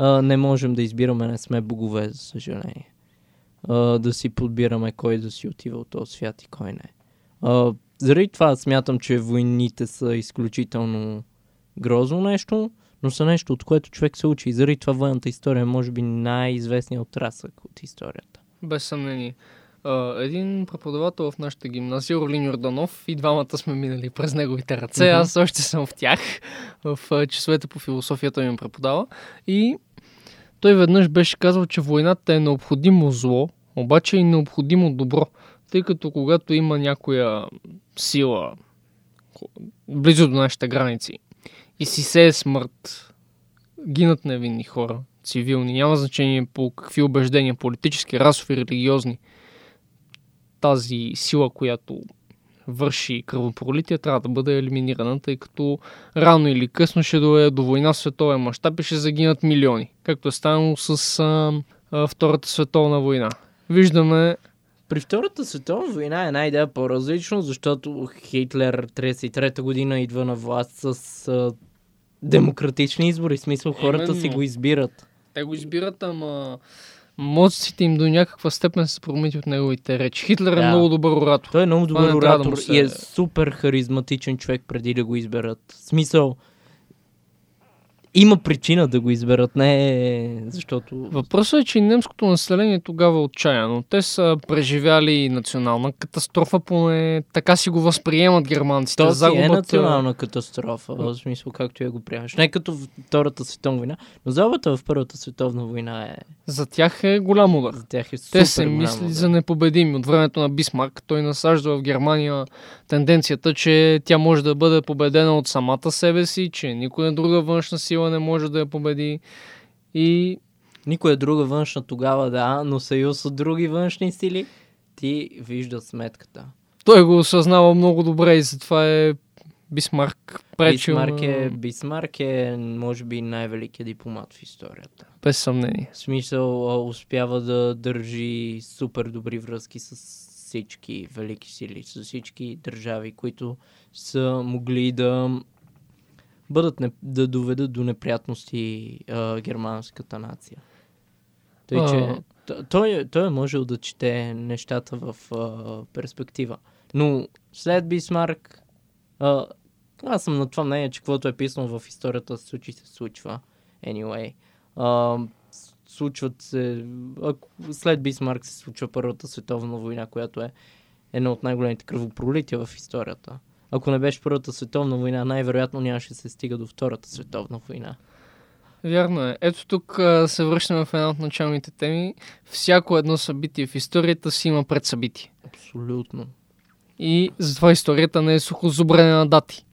Speaker 2: [laughs] Не можем да избираме, не сме богове, за съжаление. А, да си подбираме кой да си отива от този свят и кой не. А, заради това смятам, че войните са изключително грозно нещо, но са нещо, от което човек се учи. И заради това военната история е, може би, най-известният отрасък от историята.
Speaker 3: Без съмнение. Един преподавател в нашата гимназия, Орлин Йорданов, и двамата сме минали през неговите ръце.
Speaker 2: Мгм.
Speaker 3: Аз още съм в тях. В а, часовете по философията ми преподава. И той веднъж беше казал, че войната е необходимо зло, обаче и необходимо добро. Тъй като когато има някоя сила близо до нашите граници и си се е смърт, гинат невинни хора, цивилни, няма значение по какви убеждения, политически, расови, религиозни, тази сила, която върши кръвопролитие, трябва да бъде елиминирана, тъй като рано или късно ще доведе до война в световен мащаб и ще загинат милиони, както е станало с а, а, Втората световна война. Виждаме
Speaker 2: При Втората световна война е идея по-различно, защото Хитлер 33-та година идва на власт с а, демократични избори. В смисъл хората си
Speaker 3: Именно.
Speaker 2: го избират.
Speaker 3: Те го избират, ама мозъците им до някаква степен са промити от неговите речи. Хитлер е
Speaker 2: Да.
Speaker 3: много добър оратор.
Speaker 2: Той е много добър
Speaker 3: да
Speaker 2: оратор
Speaker 3: се-
Speaker 2: и е супер харизматичен човек преди да го изберат. В смисъл, има причина да го изберат, не е защото...
Speaker 3: Въпросът е, че немското население тогава е отчаяно. Те са преживяли национална катастрофа, поне така си го възприемат германците.
Speaker 2: То е
Speaker 3: Загубата-
Speaker 2: национална катастрофа, в смисъл както я го приемаш. Не като Втората световна война, но загубата в Първата световна война е...
Speaker 3: За тях е голям удар.
Speaker 2: За тях е
Speaker 3: Те се мисли
Speaker 2: да.
Speaker 3: за непобедими. От времето на Бисмарк той насажда в Германия тенденцията, че тя може да бъде победена от самата себе си, че никоя друга външна сила не може да я победи. И
Speaker 2: Никоя друга външна тогава, да, но съюз от други външни сили, ти вижда сметката.
Speaker 3: той го осъзнава много добре и затова е Бисмарк пречил
Speaker 2: Бисмарк е, Бисмарк е, може би, най-великият дипломат в историята.
Speaker 3: без съмнение.
Speaker 2: В смисъл, успява да държи супер добри връзки с всички велики сили, с всички държави, които са могли да бъдат не, да доведат до неприятности а, германската нация. Тъй,
Speaker 3: А.
Speaker 2: че той, той е можел да чете нещата в а, перспектива. Но след Бисмарк, а, аз съм на това мнение, че каквото е писано в историята се случи, се случва. Anyway. А, случват се... Ако, след Бисмарк се случва Първата световна война, която е едно от най-големите кръвопролития в историята. Ако не беше Първата световна война, най-вероятно нямаше да се стига до Втората световна война.
Speaker 3: Вярно е. Ето тук а, се връщаме в една от началните теми. Всяко едно събитие в историята си има предсъбитие.
Speaker 2: Абсолютно.
Speaker 3: И затова историята не е сухозубрене на дати.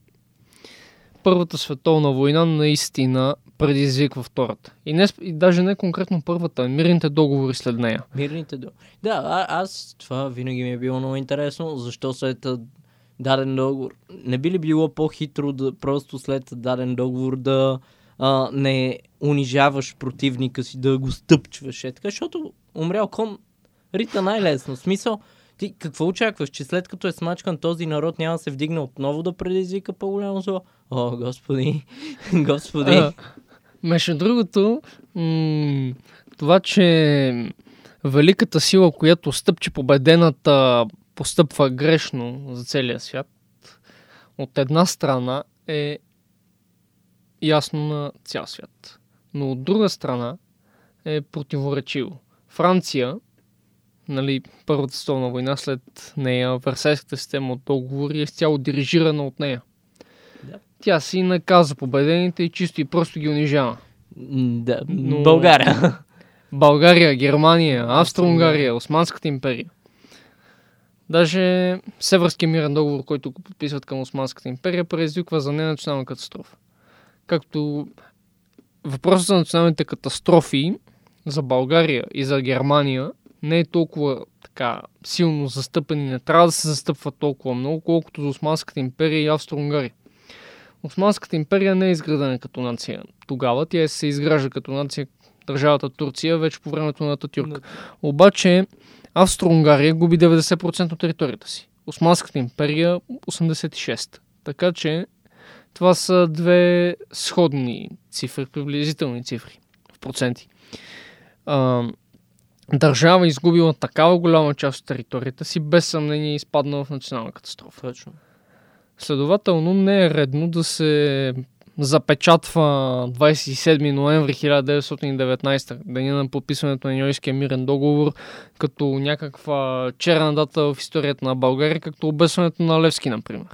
Speaker 3: Първата световна война наистина предизвиква втората. И, не, и даже не конкретно първата, мирните договори след нея.
Speaker 2: Мирните до. Да, а, аз това винаги ми е било много интересно, защо след даден договор. Не би ли било по-хитро да просто след даден договор да а, не унижаваш противника си, да го стъпчваш, е така, защото умрял кон рита най-лесно. Смисъл, ти какво очакваш, че след като е смачкан този народ няма да се вдигне отново да предизвика по-голямо зло? О, господи, [laughs] господи.
Speaker 3: А, Между другото, това, че великата сила, която стъпче победената, постъпва грешно за целия свят, от една страна е ясно на цял свят. Но от друга страна е противоречиво. Франция, нали, Първата столна война, след нея, Версайската система от договори е цяло дирижирана от нея.
Speaker 2: Да.
Speaker 3: Тя си наказа победените и чисто и просто ги унижава.
Speaker 2: Да,
Speaker 3: Но-
Speaker 2: България.
Speaker 3: България, Германия, Австро-Унгария, Османската империя. Даже Северския мирен договор, който го подписват към Османската империя, предизвиква за нея национална катастрофа. Както въпросът за националните катастрофи за България и за Германия не е толкова така силно застъпен и не трябва да се застъпва толкова много, колкото за Османската империя и Австро-Унгария. Османската империя не е изградена като нация тогава, тя се изгражда като нация държавата Турция вече по времето на Татюрк. Обаче Австро-Унгария губи 90% от територията си. Османската империя 86%. Така че това са две сходни цифри, приблизителни цифри в проценти. А, държава изгубила такава голяма част от територията си, без съмнение изпаднала в национална катастрофа.
Speaker 2: Точно.
Speaker 3: Следователно не е редно да се запечатва 27 ноември 1919, деня на подписването на Ньойския мирен договор, като някаква черна дата в историята на България, както обесването на Левски, например.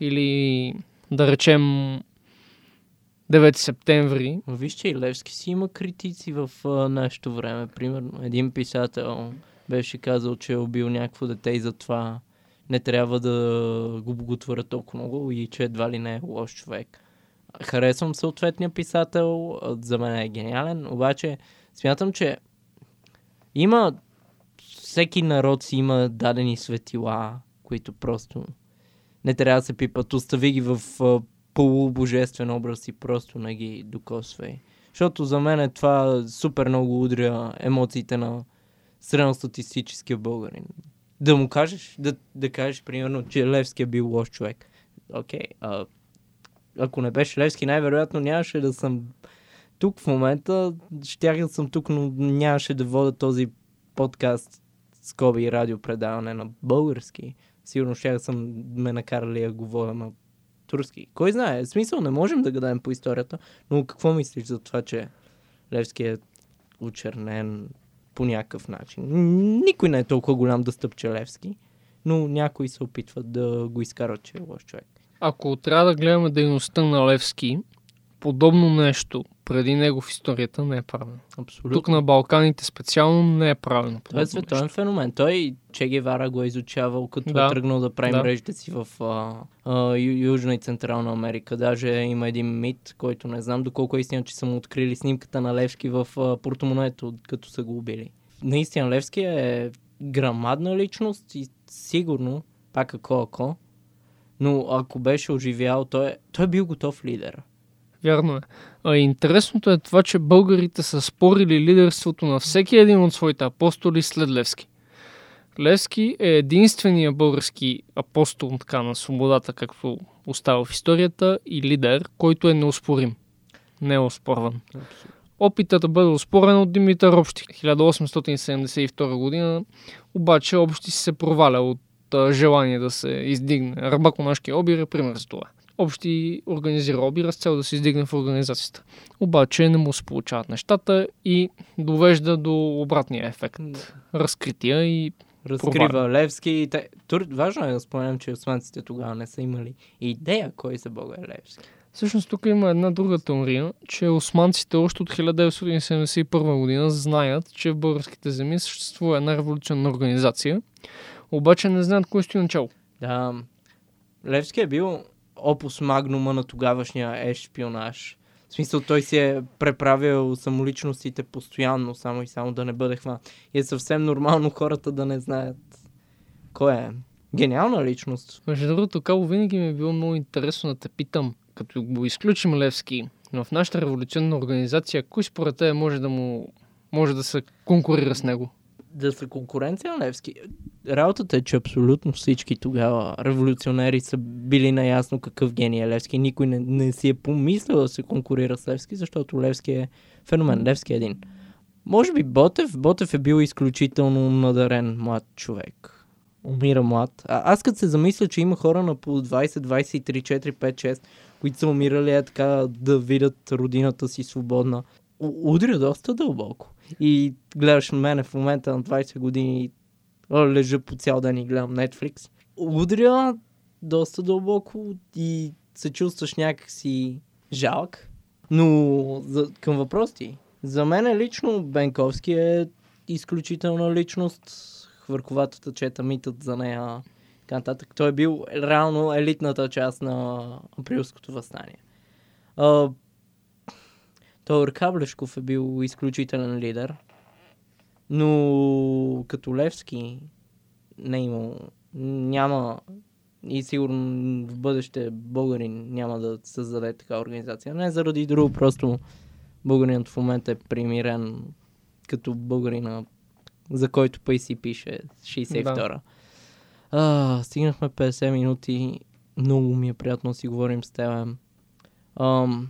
Speaker 3: Или да речем 9 септември.
Speaker 2: Но Виж, че и Левски си има критици в нашето време. Примерно, един писател беше казал, че е убил някакво дете и затова не трябва да го боготворя толкова много и че едва ли не е лош човек. Харесвам съответния писател, за мен е гениален, обаче смятам, че има всеки народ си има дадени светила, които просто не трябва да се пипат. Остави ги в полубожествен образ и просто не ги докосвай. Защото за мен е това супер много удря емоциите на средностатистическия българин. Да му кажеш, да, да кажеш примерно, че Левски е бил лош човек. Окей, а, ако не беше Левски, най-вероятно нямаше да съм тук в момента. Щях да съм тук, но нямаше да вода този подкаст скоби и радиопредаване на български. Сигурно ще съм ме накарали да го вода на турски. Кой знае? Смисъл, не можем да гадаем по историята, но какво мислиш за това, че Левски е очернен по някакъв начин? Никой не е толкова голям да стъпче Левски, но някои се опитват да го изкарат, че е лош човек.
Speaker 3: Ако трябва да гледаме дейността на Левски, подобно нещо преди него в историята не е правилно.
Speaker 2: Абсолютно.
Speaker 3: Тук на Балканите специално не е правилно.
Speaker 2: Той е световен
Speaker 3: нещо.
Speaker 2: феномен. Той Че Гевара го е изучавал, като
Speaker 3: Да.
Speaker 2: е тръгнал да прави
Speaker 3: Да.
Speaker 2: мрежите си в а, а, Южна и Централна Америка. Даже има един мит, който не знам доколко е истина, че са му открили снимката на Левски в а, портомонето, като са го убили. Наистина Левски е грамадна личност и сигурно, пак ако ако, но ако беше оживял, той, той е бил готов лидер.
Speaker 3: Вярно е. А интересното е това, че българите са спорили лидерството на всеки един от своите апостоли след Левски. Левски е единствения български апостол така, на свободата, както остава в историята, и лидер, който е неоспорим. Не е оспорван. Опитът да бъде оспорен от Димитър Общи 1872 година, обаче Общи се проваля от желание да се издигне. Рабаконашкия обир е пример за това. Общи организира обира с цел да се издигне в организацията. Обаче не му се получават нещата и довежда до обратния ефект. Разкрития и
Speaker 2: Разкрива
Speaker 3: Провал.
Speaker 2: Левски. и Те... Тур... Важно е да споменам, че османците тогава не са имали идея кой за Бога е Левски.
Speaker 3: Всъщност тук има една друга теория, че османците още от 1971 година знаят, че в българските земи съществува една революционна организация, обаче не знаят кой стои начало.
Speaker 2: Да, Левски е бил опус магнума на тогавашния еш-шпионаж. В смисъл, той си е преправил самоличностите постоянно, само и само да не бъде хванат. И е съвсем нормално хората да не знаят кой е. Гениална личност.
Speaker 3: Между другото, Кало, винаги ми е било много интересно да те питам, като го изключим Левски, в нашата революционна организация, кой според те може да му може да се конкурира с него?
Speaker 2: Да са конкуренция на Левски. Работата е, че абсолютно всички тогава революционери са били наясно какъв гений е Левски. Никой не, не си е помислил да се конкурира с Левски, защото Левски е феномен. Левски е един. Може би Ботев, Ботев е бил изключително надарен млад човек. Умира млад. А, аз като се замисля, че има хора на по 20, 23, 4, 5, 6, които са умирали е така да видят родината си свободна. У- удря доста дълбоко. И гледаш мене в момента на 20 години, лежа по цял ден и гледам Netflix. Удря доста дълбоко и се чувстваш някакси жалък. Но за, към въпрос. За мен лично Бенковски е изключителна личност. Хвърковатата чета митът за нея. Нататък. Той е бил реално елитната част на априлското възстание. А, Тодор Каблешков е бил изключителен лидер. Но като Левски не е имал, няма и сигурно в бъдеще българин няма да създаде така организация. Не заради друго, просто българинът в момента е примирен като българина, за който пъй си пише 62-а. А, стигнахме 50 минути. Много ми е приятно да си говорим с теб. Ам,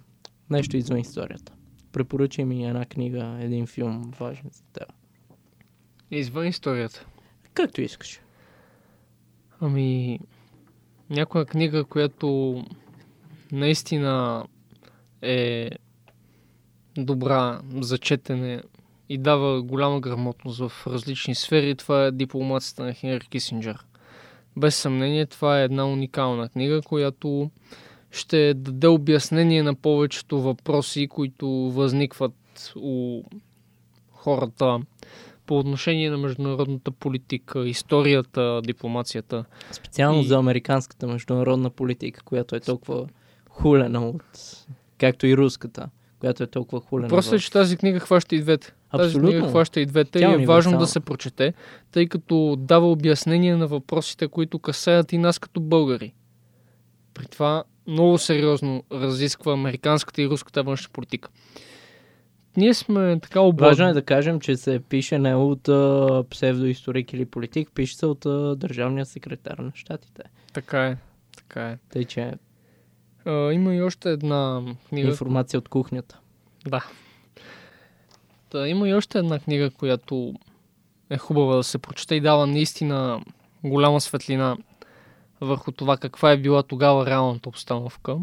Speaker 2: нещо извън историята. Препоръчай ми една книга, един филм, важен за теб.
Speaker 3: Извън историята.
Speaker 2: Както искаш.
Speaker 3: Ами, някоя книга, която наистина е добра за четене и дава голяма грамотност в различни сфери, това е дипломацията на Хенри Кисинджер. Без съмнение, това е една уникална книга, която ще даде обяснение на повечето въпроси, които възникват у хората по отношение на международната политика, историята, дипломацията.
Speaker 2: Специално
Speaker 3: И-
Speaker 2: за американската международна политика, която е толкова хулена от... Както и руската, която е толкова хулена.
Speaker 3: Просто е, че тази книга хваща и двете. Тази
Speaker 2: Абсолютно.
Speaker 3: книга хваща и двете
Speaker 2: Тя
Speaker 3: и е важно да се прочете, тъй като дава обяснение на въпросите, които касаят и нас като българи. При това много сериозно разисква американската и руската външна политика. Ние сме така обладни.
Speaker 2: Важно е да кажем, че се пише не от а, псевдоисторик или политик, пише се от а, държавния секретар на щатите.
Speaker 3: Така е. Така е.
Speaker 2: Тъй, че
Speaker 3: А, има и още една книга.
Speaker 2: информация от кухнята.
Speaker 3: Да. Та, има и още една книга, която е хубава да се прочете и дава наистина голяма светлина върху това каква е била тогава реалната обстановка.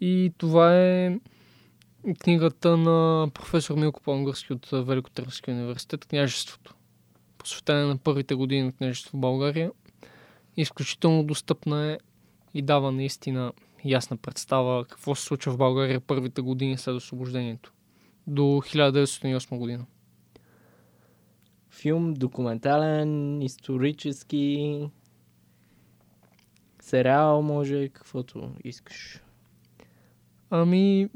Speaker 3: И това е книгата на професор Милко Пълнгарски от Великотърски университет Княжеството. Посветена на първите години на княжество в България. Изключително достъпна е и дава наистина ясна представа какво се случва в България първите години след освобождението. До 1908 година.
Speaker 2: Филм, документален, исторически, сериал, може, каквото искаш.
Speaker 3: Ами,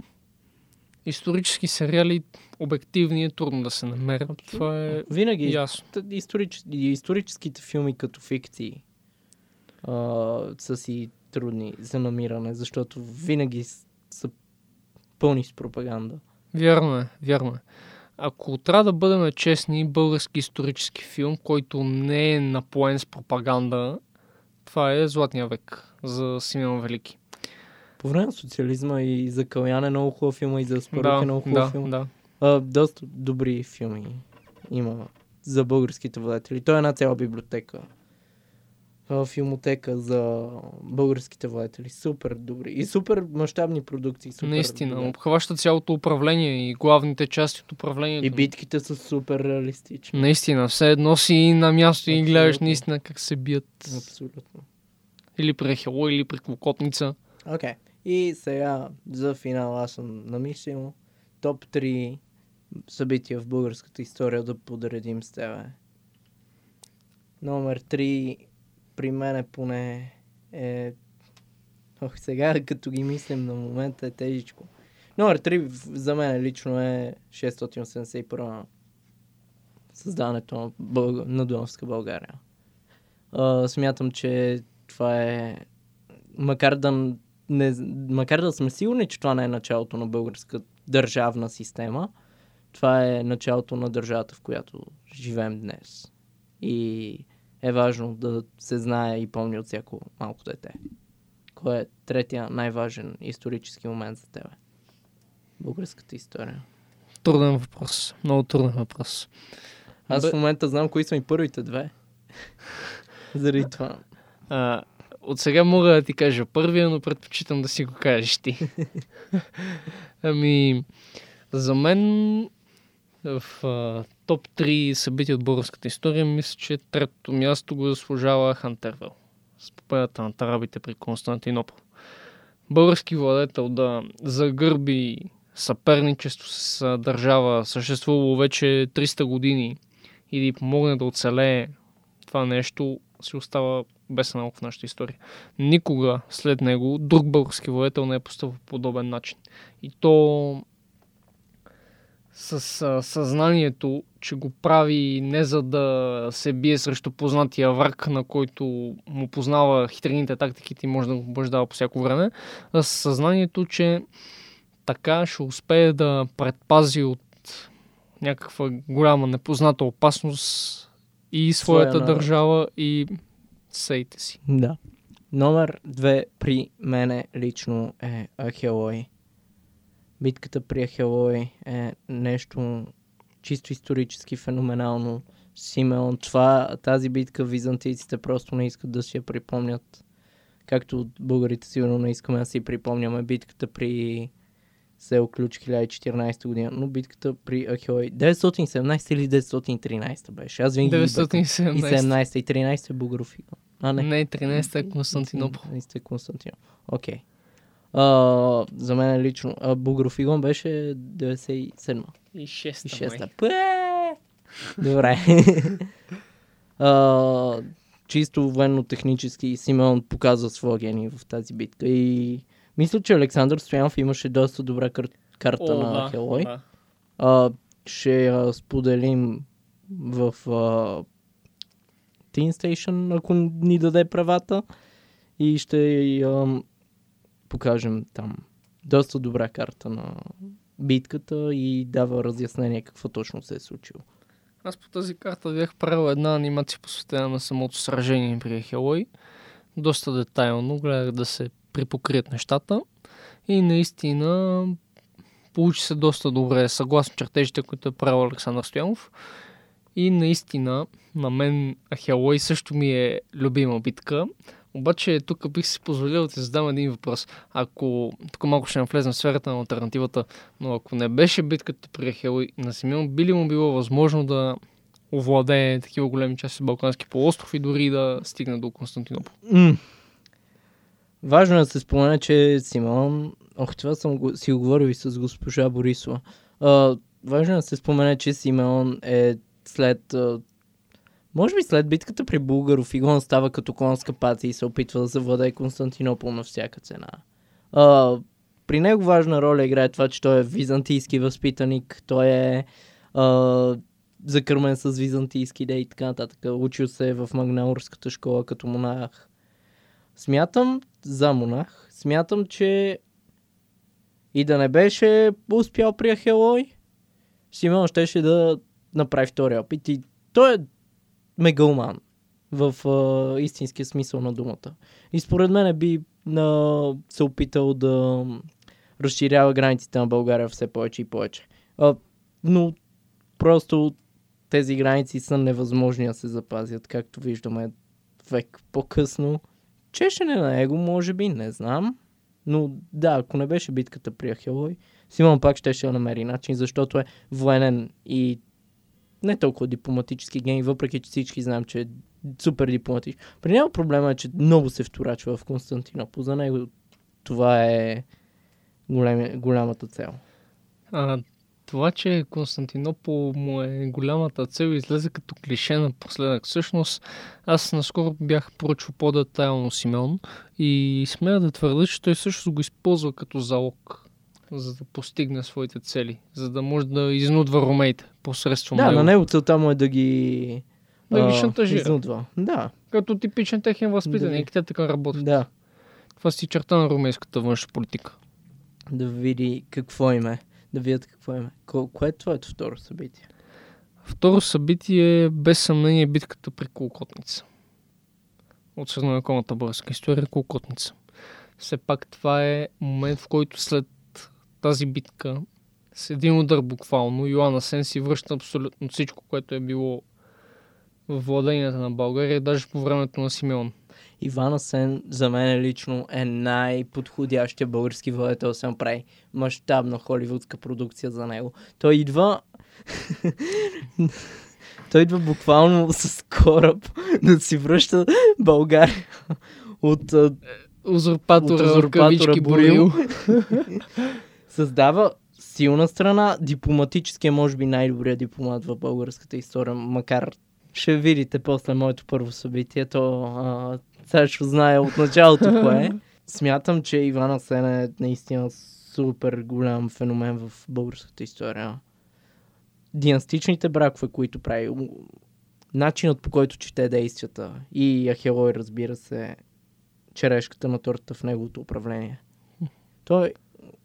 Speaker 3: исторически сериали, обективни е трудно да се намерят. Това е
Speaker 2: Винаги
Speaker 3: ясно.
Speaker 2: историч... историческите филми като фикции а, са си трудни за намиране, защото винаги са пълни с пропаганда.
Speaker 3: Вярно е, вярно е. Ако трябва да бъдем честни, български исторически филм, който не е напоен с пропаганда, това е Златния век за Симеон Велики.
Speaker 2: По време на социализма и за Калян е много хубав филм, и за Спарух
Speaker 3: Да,
Speaker 2: е много хубав
Speaker 3: да,
Speaker 2: филм.
Speaker 3: да.
Speaker 2: А, доста добри филми има за българските владетели. Той е една цяла библиотека. А, филмотека за българските владетели. Супер добри. И супер мащабни продукции. Супер
Speaker 3: Наистина,
Speaker 2: добре.
Speaker 3: обхваща цялото управление и главните части от управлението.
Speaker 2: И битките са супер реалистични.
Speaker 3: Наистина, все едно си на място и гледаш
Speaker 2: Абсолютно.
Speaker 3: наистина как се бият.
Speaker 2: Абсолютно.
Speaker 3: Или при Ехело, или при Клокотница.
Speaker 2: Окей. Okay. И сега за финал аз съм намислил топ 3 събития в българската история да подредим с тебе. Номер 3 при мене поне е... Ох, сега като ги мислим на момента е тежичко. Номер 3 в- за мен лично е 681 създаването на, Бълг... на Дунавска България. А, смятам, че това е макар да, не, макар да сме сигурни, че това не е началото на българска държавна система, това е началото на държавата, в която живеем днес. И е важно да се знае и помни от всяко малко дете. Кой е третия най-важен исторически момент за тебе? Българската история.
Speaker 3: Труден въпрос. Много труден въпрос.
Speaker 2: Аз
Speaker 3: Бе-
Speaker 2: в момента знам кои са ми първите две. [laughs] Заради това.
Speaker 3: А, от сега мога да ти кажа първия, но предпочитам да си го кажеш ти. [laughs] ами, за мен в а, топ 3 събития от българската история, мисля, че третото място го заслужава Хантервел. С победата на тарабите при Константинопол. Български владетел да загърби съперничество с държава, съществувало вече 300 години и да й помогне да оцелее това нещо, си остава без наука в нашата история. Никога след него друг български владетел не е постъпил по подобен начин. И то с а, съзнанието, че го прави не за да се бие срещу познатия враг, на който му познава хитрините тактиките и може да го побеждава по всяко време, а с съзнанието, че така ще успее да предпази от някаква голяма непозната опасност и своята
Speaker 2: Своя
Speaker 3: държава и сейте си.
Speaker 2: Да. Номер две при мене лично е Ахелой. Битката при Ахелой е нещо чисто исторически феноменално. Симеон, това, тази битка византийците просто не искат да си я припомнят. Както българите сигурно не искаме да си припомняме битката при село Ключ 1014 година, но битката при Ахелой 917 или 913 беше. Аз винаги ги бъркам. И
Speaker 3: 917.
Speaker 2: 17 и 13 е Богоровиго. А, не.
Speaker 3: Не, 13 е Константинопол.
Speaker 2: 13 е Константинопол. Окей. А, за мен лично. А, Богоровигон беше 97
Speaker 3: И 6
Speaker 2: и 6 Пе! Добре. а, чисто военно-технически Симеон показва своя гений в тази битка. И мисля, че Александър Стоянов имаше доста добра кар... карта на Хелой.
Speaker 3: да.
Speaker 2: А, ще я споделим в а, Teen Station, ако ни даде правата. И ще я покажем там доста добра карта на битката и дава разяснение какво точно се е случило.
Speaker 3: Аз по тази карта бях правил една анимация посветена на самото сражение при Хелой. Доста детайлно, гледах да се припокрият нещата. И наистина получи се доста добре, съгласно чертежите, които е правил Александър Стоянов. И наистина, на мен Ахелой също ми е любима битка. Обаче тук бих си позволил да ти задам един въпрос. Ако, тук малко ще навлезем в сферата на альтернативата, но ако не беше битката при Ахелой на Симеон, би ли му било възможно да овладее такива големи части от Балкански полуостров и дори да стигне до Константинопол?
Speaker 2: М. Важно е да се спомене, че Симеон... Ох, това съм го, си го говорил и с госпожа Борисова. А, важно е да се спомене, че Симеон е след... А, може би след битката при Булгаров Игон става като конска пати и се опитва да завладее Константинопол на всяка цена. А, при него важна роля играе това, че той е византийски възпитаник, той е а, закърмен с византийски идеи и така нататък. Учил се е в Магнаурската школа като монах. Смятам за монах, смятам, че и да не беше успял при Ахелой, Симеон щеше да направи втория опит. И той е мегалман в а, истинския смисъл на думата. И според мен би а, се опитал да разширява границите на България все повече и повече. А, но просто тези граници са невъзможни да се запазят, както виждаме век по-късно. Чешене на его, може би, не знам. Но да, ако не беше битката при Ахелой, Симон пак щеше да намери начин, защото е военен и не толкова дипломатически гений, въпреки че всички знаем, че е супер дипломатичен. При него проблема е, че много се вторачва в Константинопол. За него това е големи, голямата цел.
Speaker 3: А, това, че Константинопол му е голямата цел, излезе като клише напоследък. Всъщност, аз наскоро бях поръчал по-детайлно Симеон и смея да твърда, че той също го използва като залог, за да постигне своите цели, за да може да изнудва ромеите посредством
Speaker 2: Да,
Speaker 3: него.
Speaker 2: на него целта му е да ги
Speaker 3: Да ги шантажира.
Speaker 2: изнудва. Да,
Speaker 3: Като типичен техен възпитаник, те така работят.
Speaker 2: да.
Speaker 3: Това си черта на румейската външна политика.
Speaker 2: Да види какво им е. Да видят какво е. Ко, кое е твоето второ събитие?
Speaker 3: Второ събитие, без съмнение, е битката при Колкотница. От средновековната българска история Колкотница. Все пак това е момент, в който след тази битка с един удар буквално Йоанна Сен си връща абсолютно всичко, което е било в владенията на България, даже по времето на Симеон.
Speaker 2: Иван Асен за мен лично е най-подходящия български владетел се направи мащабна холивудска продукция за него. Той идва [laughs] той идва буквално с кораб да си връща България от,
Speaker 3: Узурпатора,
Speaker 2: узурпатора. Борил. [laughs] създава силна страна, дипломатически е може би най-добрият дипломат в българската история, макар ще видите после моето първо събитие, то а, сега ще знае от началото кое е. [laughs] Смятам, че Иван Асен е наистина супер голям феномен в българската история. Династичните бракове, които прави, начинът по който чете действията и Ахелой, разбира се, черешката на тортата в неговото управление. Той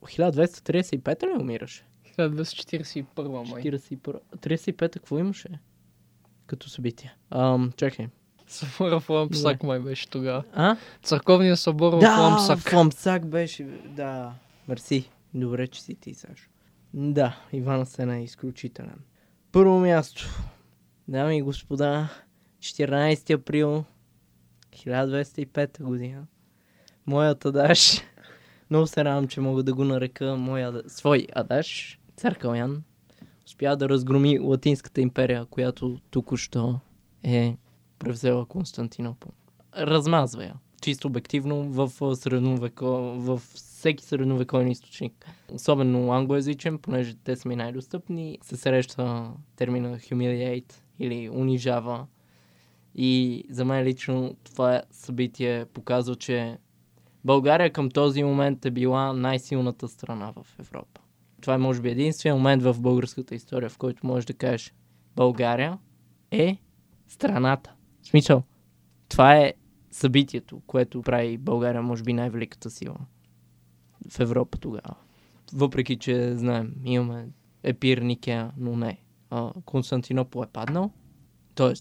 Speaker 2: 1235 ли умираше?
Speaker 3: 1241 май.
Speaker 2: 41. 35 какво имаше? Като събитие. Ам, чакай.
Speaker 3: Събора в Лампсак май беше тогава.
Speaker 2: А?
Speaker 3: Църковният събор в
Speaker 2: Да,
Speaker 3: Лампсак.
Speaker 2: в Ламсак беше. Да. Мерси. Добре, че си ти, Сашо. Да, Иван Асен е изключителен. Първо място. Дами и господа, 14 април 1205 година. Моят адаш. Много се радвам, че мога да го нарека моя свой адаш. Цар Калян успя да разгроми Латинската империя, която току-що е превзела Константинопол. Размазва я. Чисто обективно в средновеко... в всеки средновековен източник. Особено англоязичен, понеже те са ми най-достъпни, се среща термина humiliate или унижава. И за мен лично това събитие показва, че България към този момент е била най-силната страна в Европа. Това е може би единствения момент в българската история, в който можеш да кажеш България е страната. Смисъл, това е събитието, което прави България, може би, най-великата сила в Европа тогава. Въпреки, че знаем, имаме Епир, Никея, но не. Константинопол е паднал, т.е.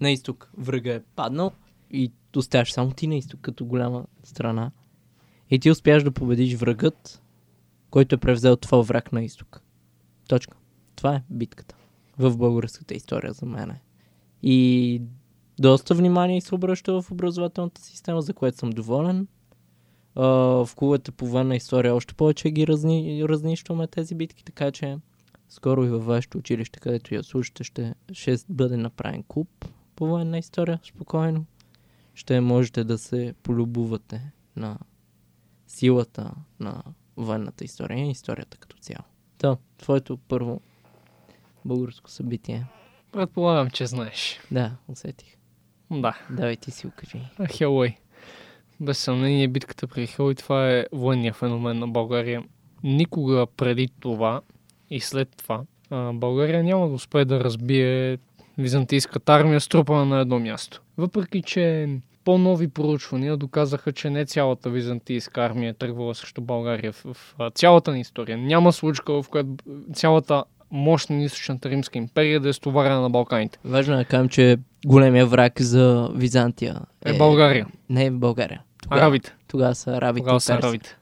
Speaker 2: на изток врага е паднал и оставаш само ти на изток като голяма страна. И ти успяш да победиш врагът, който е превзел това враг на изток. Точка. Това е битката в българската история за мен. И доста внимание се обръща в образователната система, за което съм доволен. А, в клубата по военна история още повече ги разни, разнищваме тези битки, така че скоро и във вашето училище, където я слушате, ще, ще бъде направен клуб по военна история, спокойно. Ще можете да се полюбувате на силата на военната история и историята като цяло. Та, твоето първо българско събитие.
Speaker 3: Предполагам, че знаеш.
Speaker 2: Да, усетих.
Speaker 3: Да,
Speaker 2: Давай ти си окажи.
Speaker 3: Хелой. Без съмнение битката при Хелой, това е военния феномен на България. Никога преди това и след това България няма да успее да разбие византийската армия струпана на едно място. Въпреки, че по-нови проучвания доказаха, че не цялата византийска армия е тръгвала срещу България в, в а, цялата ни история. Няма случка, в която цялата мощна на източната римска империя да е стоварена на Балканите.
Speaker 2: Важно е да кажем, че големия враг за Византия
Speaker 3: Е, България.
Speaker 2: Не е България. Тогава,
Speaker 3: Арабите.
Speaker 2: тогава са арабите
Speaker 3: Тогава
Speaker 2: и
Speaker 3: са арабите.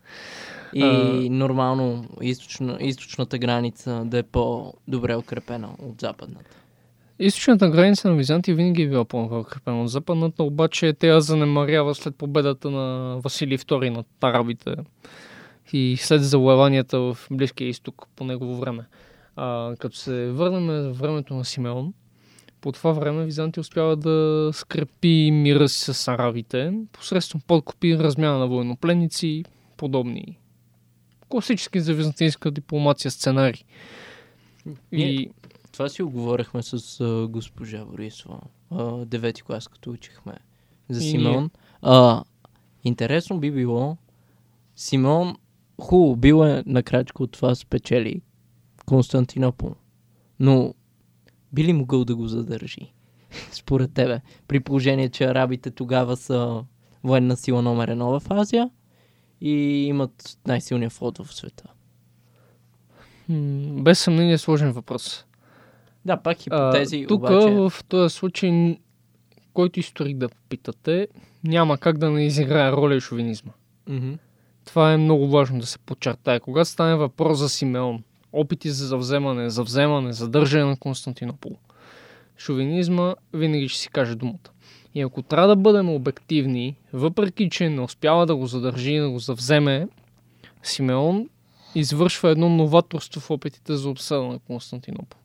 Speaker 2: И
Speaker 3: А.
Speaker 2: нормално източна, източната граница да е по-добре укрепена от западната.
Speaker 3: Източната граница на Византия винаги е била по-укрепена от западната, обаче тя занемарява след победата на Василий II над арабите и след завоеванията в Близкия изток по негово време. А, като се върнем в времето на Симеон, по това време Византия успява да скрепи мира си с арабите посредством подкупи, размяна на военнопленници, подобни класически за византийска дипломация сценарии. И
Speaker 2: Това си оговорихме с а, госпожа Борисова, а, девети клас, като учихме за
Speaker 3: И
Speaker 2: Симеон. А, интересно би било, Симеон, хубаво, бил е на крачка от това спечели Константинопол, но би ли могъл да го задържи? [laughs] Според тебе, при положение, че арабите тогава са военна сила номер едно в Азия и имат най-силния флот в света.
Speaker 3: без съмнение е сложен въпрос.
Speaker 2: Да, пак хипотези,
Speaker 3: Тук
Speaker 2: обаче...
Speaker 3: в този случай, който историк да попитате, няма как да не изиграе роля и шовинизма.
Speaker 2: Мгм.
Speaker 3: Това е много важно да се подчертае. Когато стане въпрос за Симеон, опити за завземане, завземане, задържане на Константинопол, шовинизма винаги ще си каже думата. И ако трябва да бъдем обективни, въпреки че не успява да го задържи и да го завземе, Симеон извършва едно новаторство в опитите за обсада на Константинопол.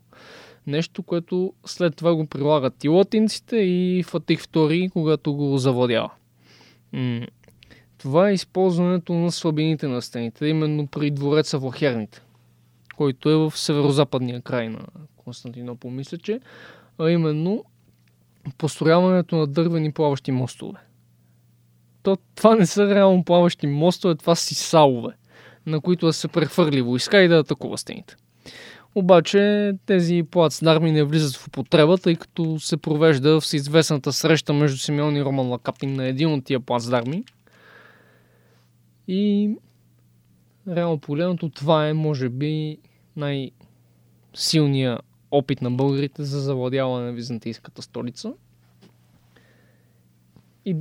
Speaker 3: Нещо, което след това го прилагат и латинците, и Фатих II, когато го завладява. Това е използването на слабините на стените, именно при двореца в Лахерните, който е в северо-западния край на Константинопол, мисля, че, а именно построяването на дървени плаващи мостове. То, това не са реално плаващи мостове, това си салове, на които да се прехвърли войска и да атакува стените. Обаче тези плацдарми не влизат в употреба, тъй като се провежда всеизвестната среща между Симеон и Роман Лакапин на един от тия плацдарми. И реално погледнато това е, може би, най-силният опит на българите за завладяване на византийската столица. И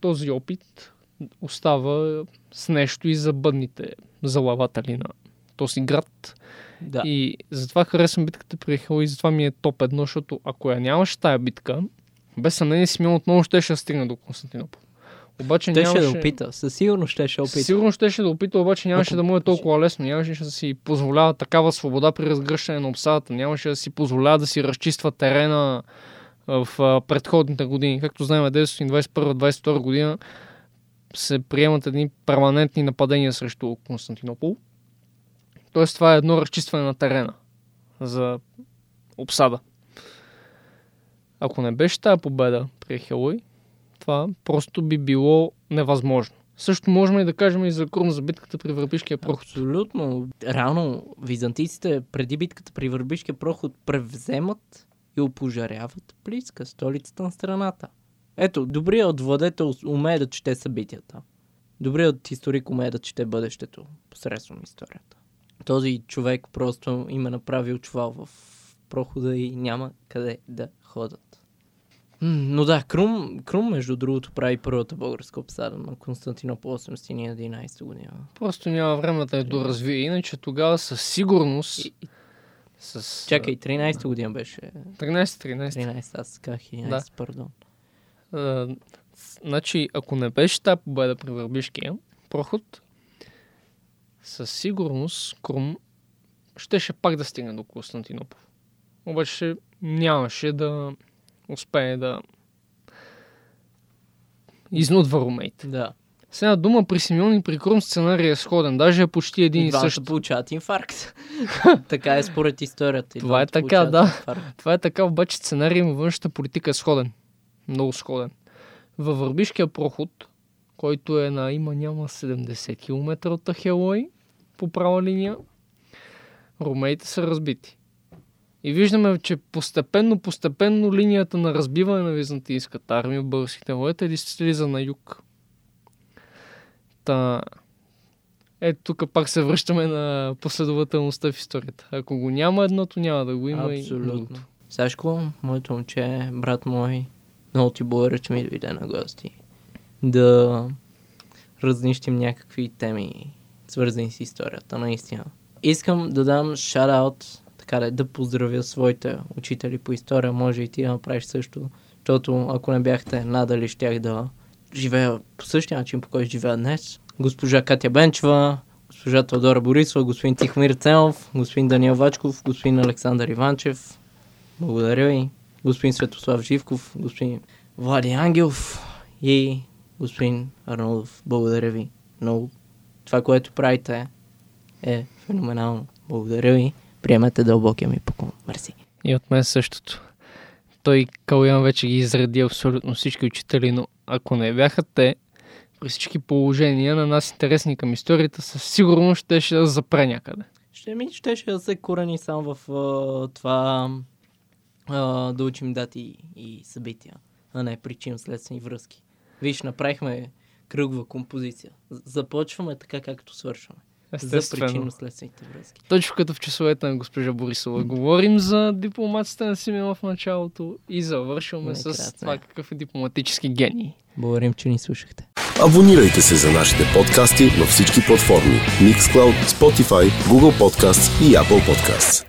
Speaker 3: този опит остава с нещо и за бъдните залаватели на този град.
Speaker 2: Да.
Speaker 3: И затова харесвам битката при Хел и затова ми е топ едно, защото ако я нямаше тая битка, без съмнение Симеон отново щеше да стигне до Константинопол. Обаче
Speaker 2: Щеше
Speaker 3: нямаше...
Speaker 2: да опита. Със сигурност щеше да опита.
Speaker 3: Сигурно щеше да опита, обаче нямаше
Speaker 2: Ако-
Speaker 3: да му е толкова лесно. Нямаше да си позволява такава свобода при разгръщане на обсадата. Нямаше да си позволява да си разчиства терена в а, предходните години. Както знаем, 1921-22 година се приемат едни перманентни нападения срещу Константинопол. Тоест това е едно разчистване на терена за обсада. Ако не беше тази победа при Хелой, това просто би било невъзможно. Също можем и да кажем и за Крум за битката при Върбишкия проход.
Speaker 2: Абсолютно. Реално, византийците преди битката при Върбишкия проход превземат и опожаряват Плиска, столицата на страната. Ето, добрият владетел умее да чете събитията. Добрият историк умее да чете бъдещето посредством историята. Този човек просто им е направил чувал в прохода и няма къде да ходят. Но да, Крум, Крум, между другото, прави първата българска обсада на Константинопол 811 година.
Speaker 3: Просто няма време да я доразвие. Иначе тогава със сигурност...
Speaker 2: И-
Speaker 3: С...
Speaker 2: Чакай, 13 година беше.
Speaker 3: 13-13.
Speaker 2: 13, аз казах 11,
Speaker 3: Да.
Speaker 2: пардон.
Speaker 3: А, значи, ако не беше тази победа при Върбишкия проход, със сигурност Крум щеше пак да стигне до Константинопол. Обаче нямаше да успее да изнудва румейте.
Speaker 2: Да.
Speaker 3: С една дума при Симеон и при Крум сценария е сходен. Даже е почти един
Speaker 2: И
Speaker 3: и същ.
Speaker 2: получават инфаркт. [laughs] така е според историята. И
Speaker 3: Това е така, да.
Speaker 2: инфаркт.
Speaker 3: Това е така, обаче сценарий във външната политика е сходен. Много сходен. Във Върбишкия проход, който е на има няма 70 км от Ахелой, по права линия, румеите са разбити. И виждаме, че постепенно, постепенно линията на разбиване на византийската армия в българските войта слиза на юг. Та... Ето тук пак се връщаме на последователността в историята. Ако го няма едното, няма да го има и
Speaker 2: Абсолютно.
Speaker 3: другото.
Speaker 2: Сашко, моето момче, брат мой, много ти благодаря, че ми дойде на гости. Да разнищим някакви теми, свързани с историята, наистина. Искам да дам шараут, така да, да поздравя своите учители по история, може и ти да направиш също, защото ако не бяхте надали, щях да живея по същия начин, по който живея днес. Госпожа Катя Бенчева, госпожа Теодора Борисова, господин Тихомир Ценов, господин Даниел Вачков, господин Александър Иванчев, благодаря ви. Господин Светослав Живков, господин Влади Ангелов и господин Арнолдов. Благодаря ви много. Това, което правите е феноменално. Благодаря ви. Приемете дълбокия ми поклон. Мерси.
Speaker 3: И от мен същото. Той Калян вече ги изреди абсолютно всички учители, но ако не бяха те, при всички положения на нас интересни към историята, със сигурност ще ще да запре някъде.
Speaker 2: Ще ми щеше да се корени сам в а, това а, да учим дати и събития, а не причинно-следствени връзки. Виж, направихме кръгва композиция. Започваме така, както свършваме. За
Speaker 3: Естествено.
Speaker 2: причинно-следствените връзки.
Speaker 3: Точно като в часовете на госпожа Борисова. Говорим за дипломацията на Симеон в началото и завършваме с
Speaker 2: Най-красно
Speaker 3: това
Speaker 2: е.
Speaker 3: какъв е дипломатически гений.
Speaker 2: Благодарим, че ни слушахте.
Speaker 4: Абонирайте се за нашите подкасти на всички платформи Mixcloud, Spotify, Google Podcasts и Apple Podcasts.